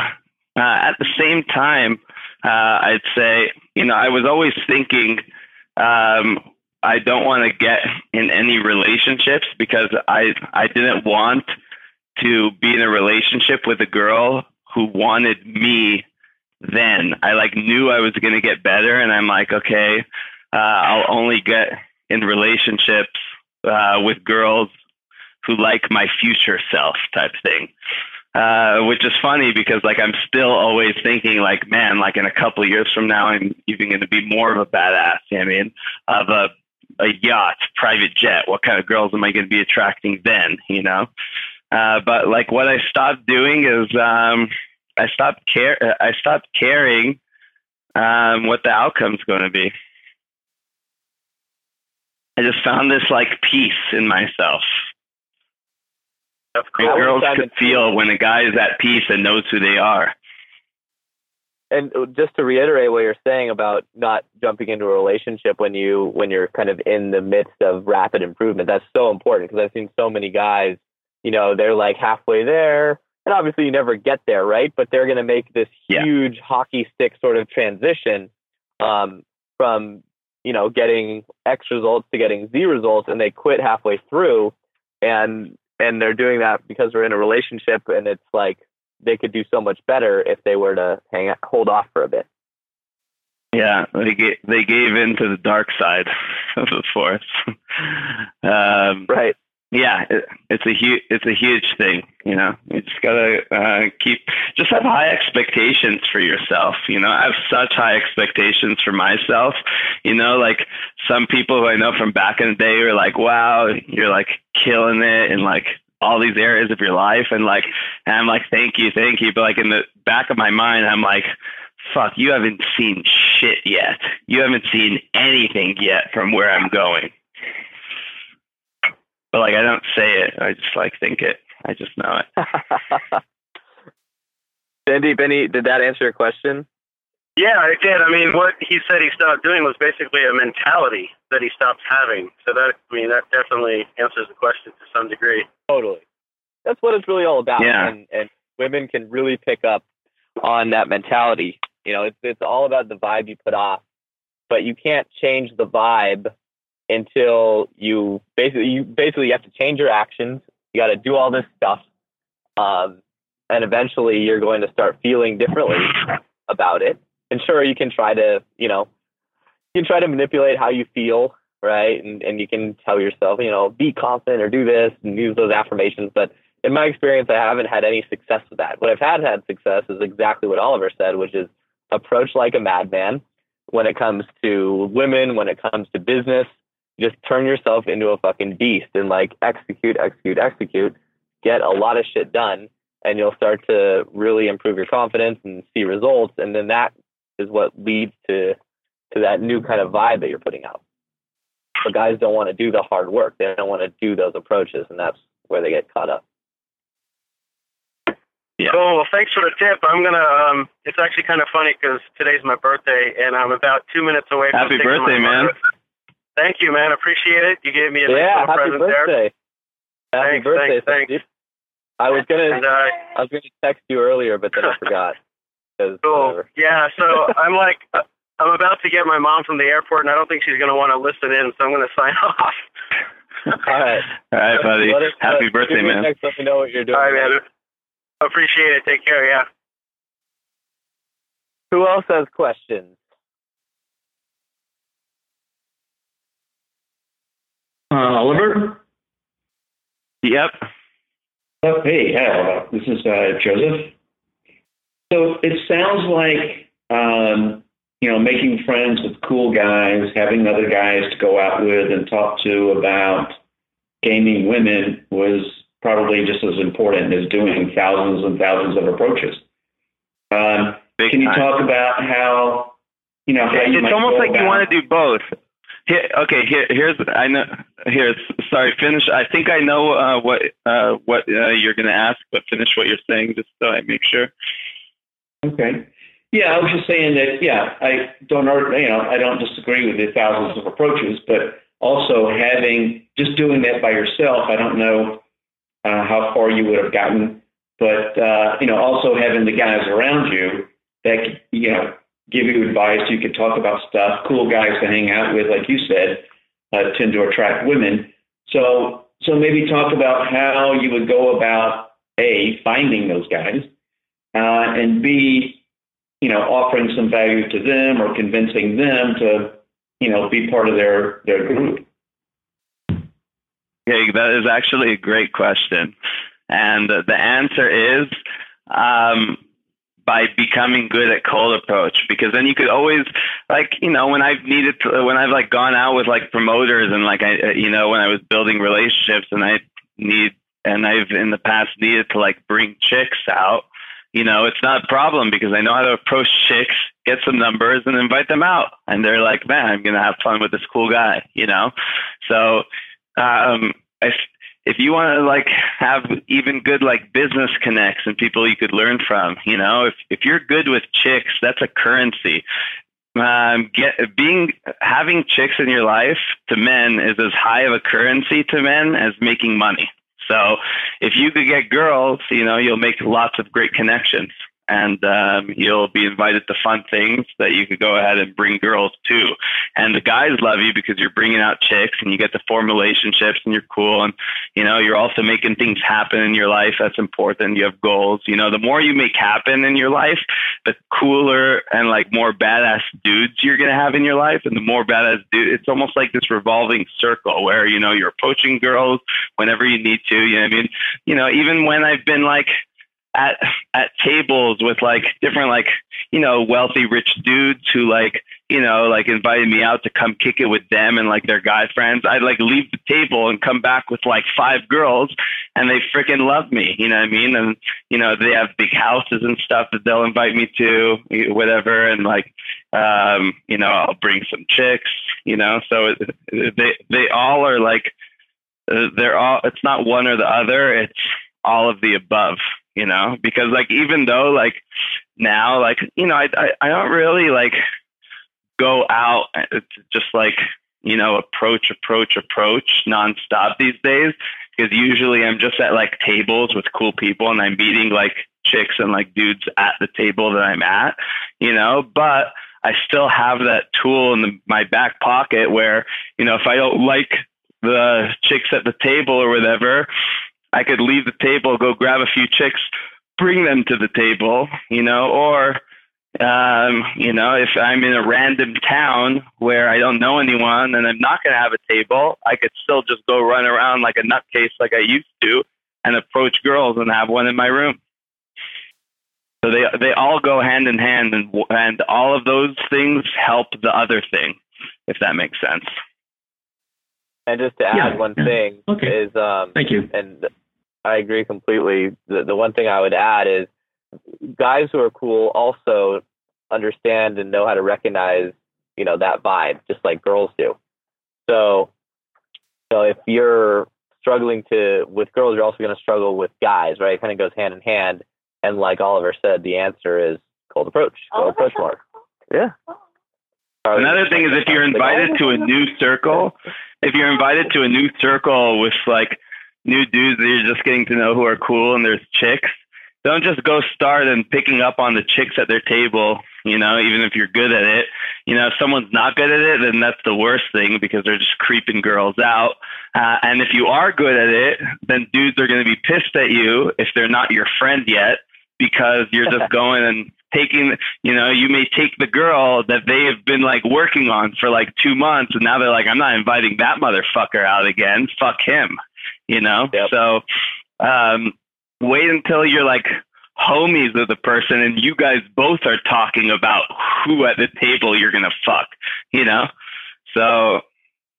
uh, at the same time, uh, I'd say you know I was always thinking um, I don't want to get in any relationships because I I didn't want to be in a relationship with a girl who wanted me then. I like knew I was going to get better, and I'm like, okay, uh, I'll only get in relationships uh, with girls who like my future self, type thing. Uh, which is funny because like I'm still always thinking like, man, like in a couple of years from now, I'm even going to be more of a badass. You know I mean, of a a yacht, private jet. What kind of girls am I going to be attracting then? You know. Uh, but like what I stopped doing is um, I stopped care. I stopped caring um, what the outcome's going to be. I just found this like peace in myself. That's cool. And girls could feel when a guy is at peace and knows who they are. And just to reiterate what you're saying about not jumping into a relationship when you when you're kind of in the midst of rapid improvement, that's so important because I've seen so many guys, you know, they're like halfway there, and obviously you never get there, right? But they're going to make this Yeah. huge hockey stick sort of transition um, from you know getting X results to getting Z results, and they quit halfway through, and and they're doing that because they're in a relationship, and it's like they could do so much better if they were to hang hold off for a bit. Yeah, they gave, they gave in to the dark side of the force. um, Right. yeah, it, it's a huge it's a huge thing. You know, you just gotta uh, keep just have high expectations for yourself. You know, I have such high expectations for myself. You know, like some people who I know from back in the day are like, "Wow, you're like killing it," and like all these areas of your life, and like, and I'm like, "Thank you, thank you," but like in the back of my mind, I'm like. Fuck, you haven't seen shit yet. You haven't seen anything yet from where I'm going. But like I don't say it. I just like think it. I just know it. Sandy, Benny, did that answer your question? Yeah, it did. I mean, what he said he stopped doing was basically a mentality that he stopped having. So that, I mean, that definitely answers the question to some degree. Totally. That's what it's really all about. Yeah. And, and women can really pick up on that mentality. You know, it's it's all about the vibe you put off, but you can't change the vibe until you basically you basically you have to change your actions. You got to do all this stuff, um, and eventually you're going to start feeling differently about it. And sure, you can try to you know you can try to manipulate how you feel, right? And and you can tell yourself, you know, be confident or do this and use those affirmations. But in my experience, I haven't had any success with that. What I've had had success is exactly what Oliver said, which is approach like a madman when it comes to women, when it comes to business. Just turn yourself into a fucking beast and like execute, execute, execute, get a lot of shit done, and you'll start to really improve your confidence and see results. And then that is what leads to to that new kind of vibe that you're putting out. But guys don't want to do the hard work. They don't want to do those approaches, and that's where they get caught up. Yeah. Cool. Well, thanks for the tip. I'm gonna. Um, it's actually kind of funny because today's my birthday, and I'm about two minutes away from. Happy taking my birthday, man. mother- Thank you, man. Appreciate it. You gave me a nice yeah, little happy present there. birthday. Happy Thanks, birthday, thanks, thanks. I was gonna And uh, I was gonna text you earlier, but then I forgot. 'Cause cool. whatever. Yeah. So I'm like, uh, I'm about to get my mom from the airport, and I don't think she's gonna want to listen in, so I'm gonna sign off. All right. All right, buddy. Us- Happy let- birthday, give me a man. text, let me know what you're doing. All right, man. Appreciate it. Take care. Yeah. Who else has questions? Uh, Oliver? Yep. Oh, hey, hi, Oliver. This is uh, Joseph. So it sounds like um, you know making friends with cool guys, having other guys to go out with and talk to about gaming women was probably just as important as doing thousands and thousands of approaches. Um, can you talk about how you know how you it's almost like you want to do both. Here, okay, here, here's I know. Here's sorry. Finish. I think I know uh, what uh, what uh, you're going to ask, but finish what you're saying just so I make sure. Okay. Yeah, I was just saying that. Yeah, I don't. You know, I don't disagree with the thousands of approaches, but also having just doing that by yourself. I don't know uh, how far you would have gotten, but uh, you know, also having the guys around you that you know give you advice. You could talk about stuff. Cool guys to hang out with, like you said, uh, tend to attract women. So, so maybe talk about how you would go about a finding those guys, uh, and b you know offering some value to them or convincing them to you know be part of their their group. Okay, that is actually a great question, and the answer is um, by becoming good at cold approach. Because then you could always, like, you know, when I've needed to, when I've like gone out with like promoters and like I, you know, when I was building relationships and I need, and I've in the past needed to like bring chicks out. You know, it's not a problem because I know how to approach chicks, get some numbers, and invite them out. And they're like, man, I'm going to have fun with this cool guy, you know? So, um, if if you want to like have even good like business connects and people you could learn from, you know, if if you're good with chicks, that's a currency. Um, get being having chicks in your life to men is as high of a currency to men as making money. So if you could get girls, you know, you'll make lots of great connections and um, you'll be invited to fun things that you could go ahead and bring girls to. And the guys love you because you're bringing out chicks and you get to form relationships and you're cool. And, you know, you're also making things happen in your life. That's important. You have goals. You know, the more you make happen in your life, the cooler and like more badass dudes you're to have in your life. And the more badass dude, it's almost like this revolving circle where, you know, you're approaching girls whenever you need to. You know I mean? You know, even when I've been like, at at tables with like different like you know wealthy rich dudes who like you know like invited me out to come kick it with them and like their guy friends. I'd like leave the table and come back with like five girls and they freaking love me you know what i mean? And you know they have big houses and stuff that they'll invite me to whatever and like um you know i'll bring some chicks you know? So they they all are like uh, they're all it's not one or the other it's all of the above you know? Because like even though like now like you know i i, I don't really like go out just like you know approach approach approach nonstop these days. Because usually i'm just at like tables with cool people and i'm meeting like chicks and like dudes at the table that i'm at you know? But i still have that tool in the, my back pocket where you know if i don't like the chicks at the table or whatever I could leave the table, go grab a few chicks, bring them to the table, you know, or um, you know, if I'm in a random town where I don't know anyone and I'm not going to have a table, I could still just go run around like a nutcase like I used to and approach girls and have one in my room. So they they all go hand in hand, and and all of those things help the other thing, if that makes sense. And just to add Yeah, one yeah. thing Okay. is, um, Thank you. and I agree completely. The, the one thing I would add is guys who are cool also understand and know how to recognize, you know, that vibe, just like girls do. So, so if you're struggling to with girls, you're also going to struggle with guys, right? It kind of goes hand in hand. And like Oliver said, the answer is cold approach. Cold approach more. Yeah. Another thing is if you're invited to a new circle, if you're invited to a new circle with like new dudes that you're just getting to know who are cool and there's chicks, don't just go start and picking up on the chicks at their table, you know, even if you're good at it. You know, if someone's not good at it, then that's the worst thing because they're just creeping girls out. Uh, and if you are good at it, then dudes are going to be pissed at you if they're not your friend yet because you're just going and taking, you know, you may take the girl that they have been like working on for like two months and now they're like, I'm not inviting that motherfucker out again. Fuck him, you know? Yep. So, um, wait until you're like homies of the person and you guys both are talking about who at the table you're gonna fuck, you know? So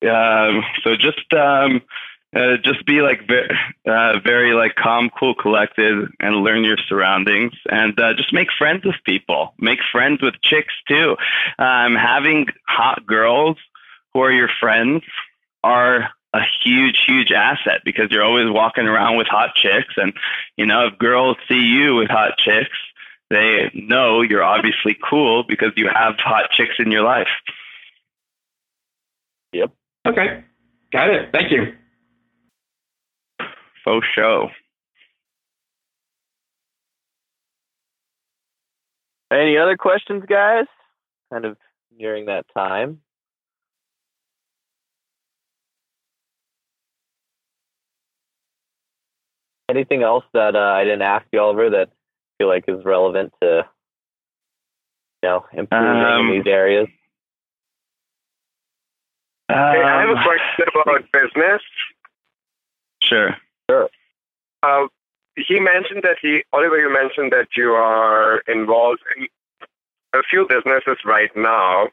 um so just um uh, just be like very, uh, very like calm, cool, collected, and learn your surroundings, and uh, just make friends with people. Make friends with chicks too. Um, having hot girls who are your friends are a huge, huge asset because you're always walking around with hot chicks. And, you know, if girls see you with hot chicks, they know you're obviously cool because you have hot chicks in your life. Yep. Okay. Got it. Thank you. Faux show. Any other questions, guys? Kind of nearing that time. Anything else that uh, I didn't ask you, Oliver, that I feel like is relevant to you know improving Um, in these areas? Hey, I have a Um, question about business. Sure. Uh, he mentioned that he, Oliver, you mentioned that you are involved in a few businesses right now.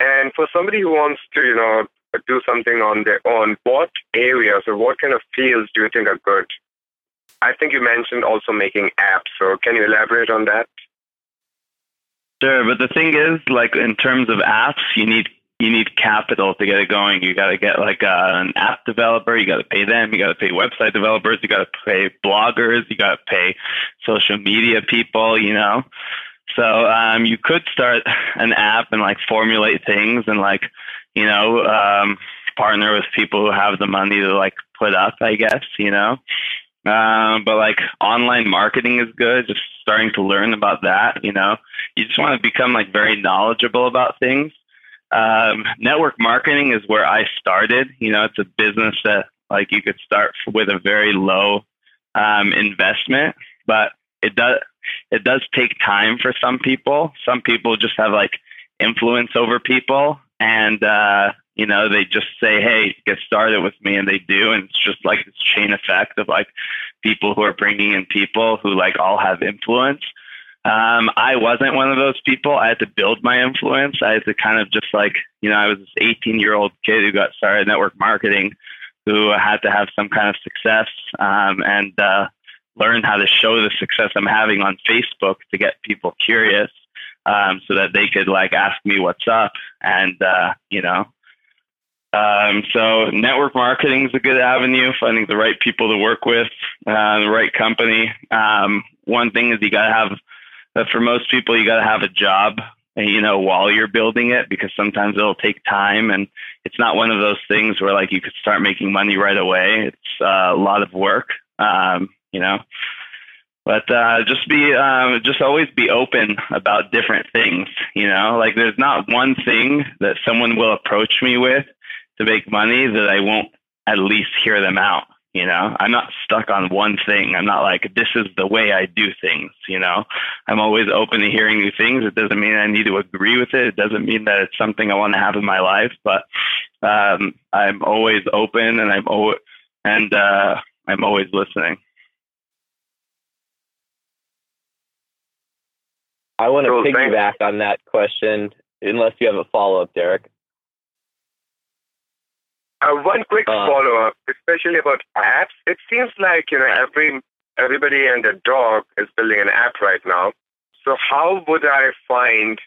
And for somebody who wants to, you know, do something on their own, what areas or what kind of fields do you think are good? I think you mentioned also making apps. So can you elaborate on that? Sure, but the thing is, like in terms of apps, you need you need capital to get it going. You got to get like uh, an app developer. You got to pay them. You got to pay website developers. You got to pay bloggers. You got to pay social media people. You know, so um, you could start an app and like formulate things and like you know um, partner with people who have the money to like put up. I guess you know. Um, but like online marketing is good. Just starting to learn about that. You know, you just want to become like very knowledgeable about things. Um, network marketing is where I started. You know, it's a business that like you could start with a very low um, investment, but it does it does take time for some people. Some people just have like influence over people, and uh, you know they just say, "Hey, get started with me," and they do, and it's just like this chain effect of like people who are bringing in people who like all have influence. Um, I wasn't one of those people. I had to build my influence. I had to kind of just like, you know, I was this 18 year old kid who got started in network marketing, who had to have some kind of success um, and uh, learn how to show the success I'm having on Facebook to get people curious, um, so that they could like ask me what's up and uh, you know. Um, so network marketing is a good avenue, finding the right people to work with, uh, the right company. Um, one thing is you got to have but for most people, you got to have a job, you know, while you're building it because sometimes it'll take time and it's not one of those things where like you could start making money right away. It's uh, a lot of work, um, you know. But uh, just be, um, just always be open about different things, you know. Like there's not one thing that someone will approach me with to make money that I won't at least hear them out. You know, I'm not stuck on one thing. I'm not like, this is the way I do things. You know, I'm always open to hearing new things. It doesn't mean I need to agree with it. It doesn't mean that it's something I want to have in my life, but um, I'm always open and I'm always, and uh, I'm always listening. I want to Cool, thanks. piggyback on that question, unless you have a follow up, Derek. Uh, one quick Uh. follow up, especially about apps. It seems like you know every everybody and their dog is building an app right now. So how would I find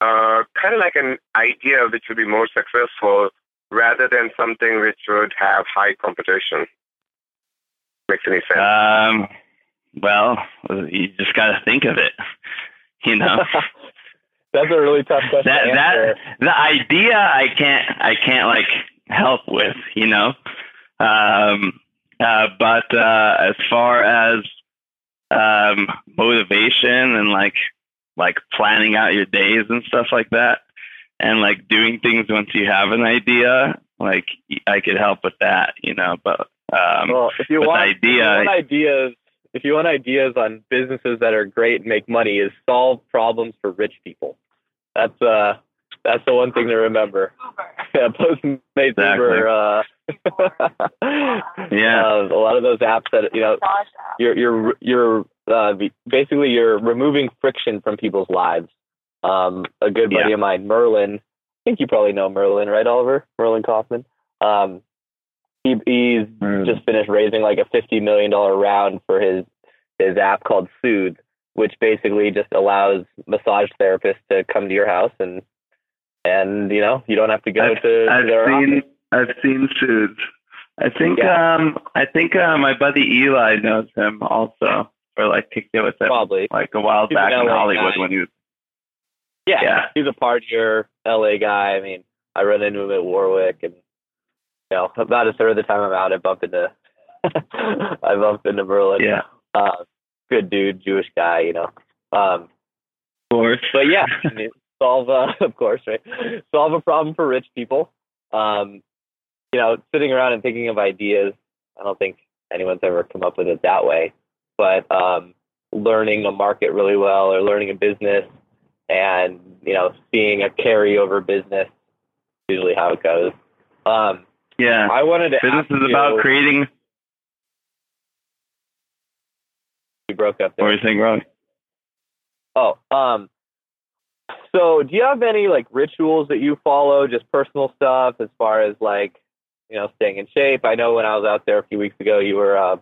uh, kind of like an idea which would be more successful rather than something which would have high competition? Makes any sense? Um, well, you just got to think of it. You know. That's a really tough question that to that the idea I can't I can't like help with, you know. Um, uh, but uh, as far as um, motivation and like like planning out your days and stuff like that, and like doing things once you have an idea, like I could help with that, you know. But um, well, if you want, if you idea- want ideas, if you want ideas on businesses that are great and make money, is solve problems for rich people. That's uh, that's the one thing to remember. yeah, Postmates Exactly. Uber. Uh, Yeah. uh, a lot of those apps that you know, your your your uh, basically you're removing friction from people's lives. Um, a good buddy Yeah. of mine, Merlin. I think you probably know Merlin, right, Oliver? Merlin Kaufman. Um, he, he's just finished raising like a fifty million dollar round for his his app called Soothe, which basically just allows massage therapists to come to your house and and you know you don't have to go I've- to, I've their seen office. I've seen Suits. I think Yeah. um I think uh, my buddy Eli knows him also, or like kicked it with him Probably. like a while He's back in Hollywood guy. when he was Yeah, Yeah. he's a partier, LA guy. I mean, I run into him at Warwick, and you know, about a third of the time I'm out, I bump into, I bump into Merlin. yeah, uh, good dude, Jewish guy, you know. Um, of course. but yeah, I mean, solve, uh, of course, right? Solve a problem for rich people. Um, you know, sitting around and thinking of ideas. I don't think anyone's ever come up with it that way, but um, learning a market really well or learning a business and you know seeing a carryover business. Usually, how it goes. Um, yeah, I wanted to business is you, about creating. You broke up What there. were you saying, wrong? Oh, um, so do you have any like rituals that you follow, just personal stuff as far as like, you know, staying in shape? I know when I was out there a few weeks ago, you were, uh,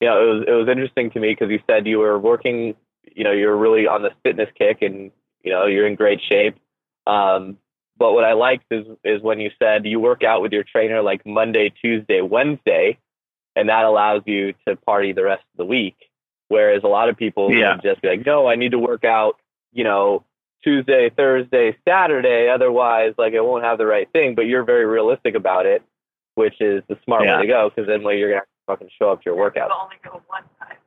you know, it was it was interesting to me because you said you were working, you know, you're really on this fitness kick and you know you're in great shape. Um, but what I liked is is when you said you work out with your trainer like Monday, Tuesday, Wednesday, and that allows you to party the rest of the week. Whereas a lot of people Yeah. would just be like, no, I need to work out, you know, Tuesday, Thursday, Saturday. Otherwise, like I won't have the right thing. But you're very realistic about it, which is the smart Yeah. way to go because then when you're gonna fucking show up to your workout.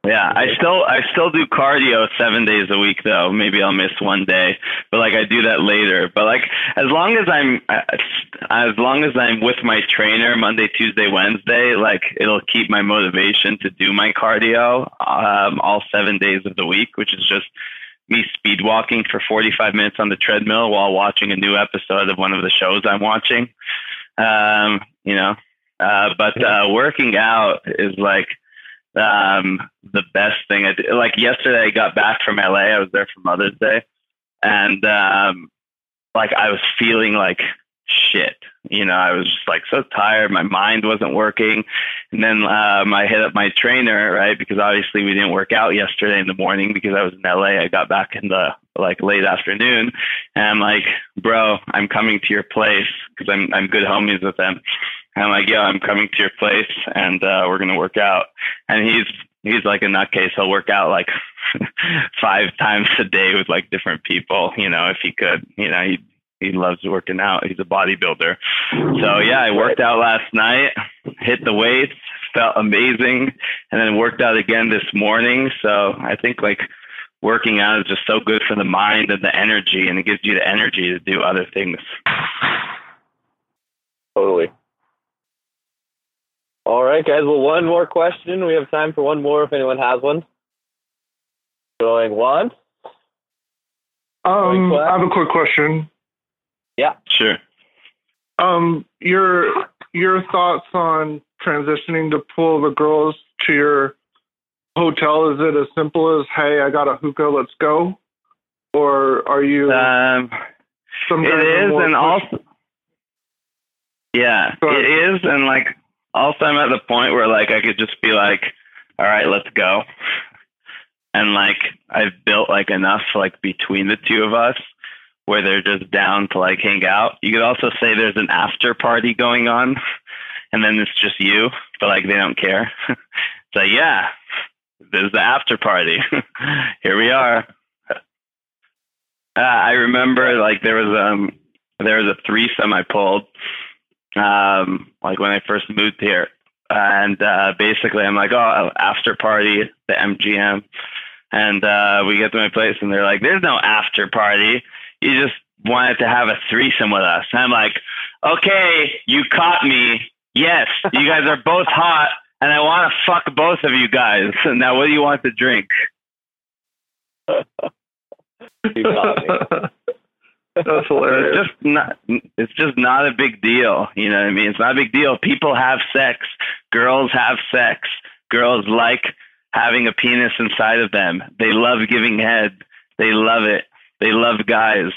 Yeah, I still I still do cardio seven days a week though. Maybe I'll miss one day, but like I do that later. But like as long as I'm as long as I'm with my trainer Monday, Tuesday, Wednesday, like it'll keep my motivation to do my cardio um, all seven days of the week, which is just me speed walking for 45 minutes on the treadmill while watching a new episode of one of the shows I'm watching. Um, you know, uh, but uh, working out is like um the best thing I did. Like yesterday, I got back from LA. I was there for Mother's Day, and um like I was feeling like shit. You know, I was just like so tired. My mind wasn't working. And then um, I hit up my trainer, right? Because obviously we didn't work out yesterday in the morning because I was in LA. I got back in the like late afternoon, and I'm like, bro, I'm coming to your place because I'm I'm good homies with them. I'm like, yo, I'm coming to your place, and uh, we're gonna work out. And he's he's like in that case, He'll work out like five times a day with like different people. You know, if he could, you know, he he loves working out. He's a bodybuilder. So yeah, I worked out last night, hit the weights, felt amazing, and then worked out again this morning. So I think like working out is just so good for the mind and the energy, and it gives you the energy to do other things. Totally. All right, guys. Well, one more question. We have time for one more if anyone has one. Going once. Um, I have a quick question. Yeah. Sure. Um, your your thoughts on transitioning to pull the girls to your hotel? Is it as simple as, "Hey, I got a hookah, let's go," or are you? Um, some It guys are is, more and push- also, yeah, it is, and like, also, I'm at the point where like I could just be like, all right, let's go, and like I've built like enough like between the two of us where they're just down to like hang out. You could also say there's an after party going on, and then it's just you, but like they don't care. so yeah, this is the after party. Here we are. Uh, I remember like there was um there was a threesome I pulled um like when I first moved here. And uh basically I'm like, oh after party the MGM and uh we get to my place and they're like, There's no after party. You just wanted to have a threesome with us. And I'm like, Okay, you caught me. Yes, you guys are both hot and I wanna fuck both of you guys. Now what do you want to drink? You got me. That's hilarious. It's just not. It's just not a big deal. You know what I mean? It's not a big deal. People have sex. Girls have sex. Girls like having a penis inside of them. They love giving head. They love it. They love guys.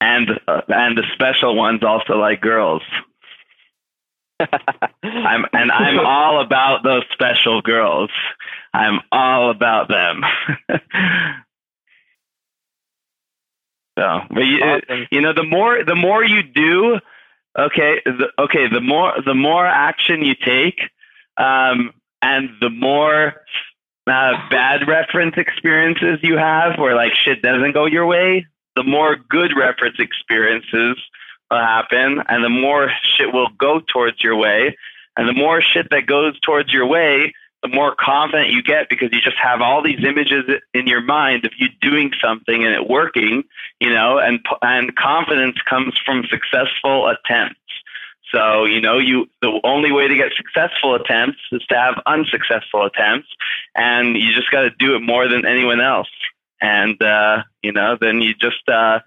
And uh, and the special ones also like girls. I'm and I'm all about those special girls. I'm all about them. so, but you, Awesome. you know, the more the more you do, okay, the, okay, the more the more action you take, um, and the more uh, bad reference experiences you have, where like shit doesn't go your way, the more good reference experiences will happen, and the more shit will go towards your way, and the more shit that goes towards your way, the more confident you get because you just have all these images in your mind of you doing something and it working, you know, and and confidence comes from successful attempts. So, you know, you the only way to get successful attempts is to have unsuccessful attempts and you just got to do it more than anyone else. And uh, you know, then you just uh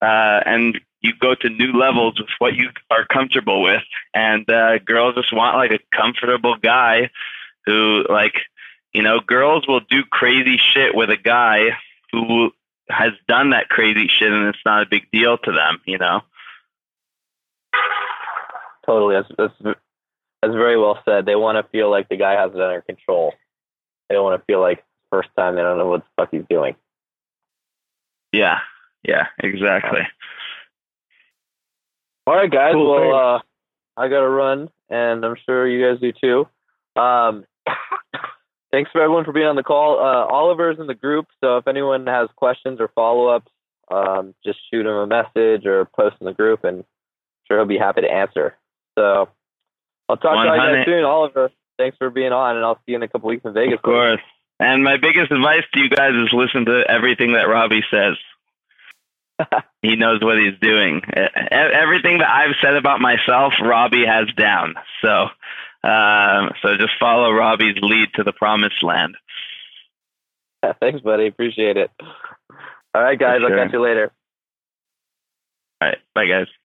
uh and you go to new levels with what you are comfortable with and uh girls just want like a comfortable guy who like you know girls will do crazy shit with a guy who has done that crazy shit and it's not a big deal to them you know Totally. That's, that's that's very well said. They want to feel like the guy has it under control. They don't want to feel like first time they don't know what the fuck he's doing. yeah yeah exactly All right, guys. Cool, well, uh, I got to run, and I'm sure you guys do too. Um, thanks for everyone for being on the call. Uh, Oliver's in the group, so if anyone has questions or follow ups, um, just shoot him a message or post in the group, and I'm sure he'll be happy to answer. So I'll talk to you guys soon, Oliver. Thanks for being on, and I'll see you in a couple weeks in Vegas. of course and my biggest advice to you guys is listen to everything that robbie says he knows what he's doing everything that i've said about myself robbie has down so um, so just follow robbie's lead to the promised land Thanks, buddy. Appreciate it. All right, guys. For I'll catch you later. all right bye guys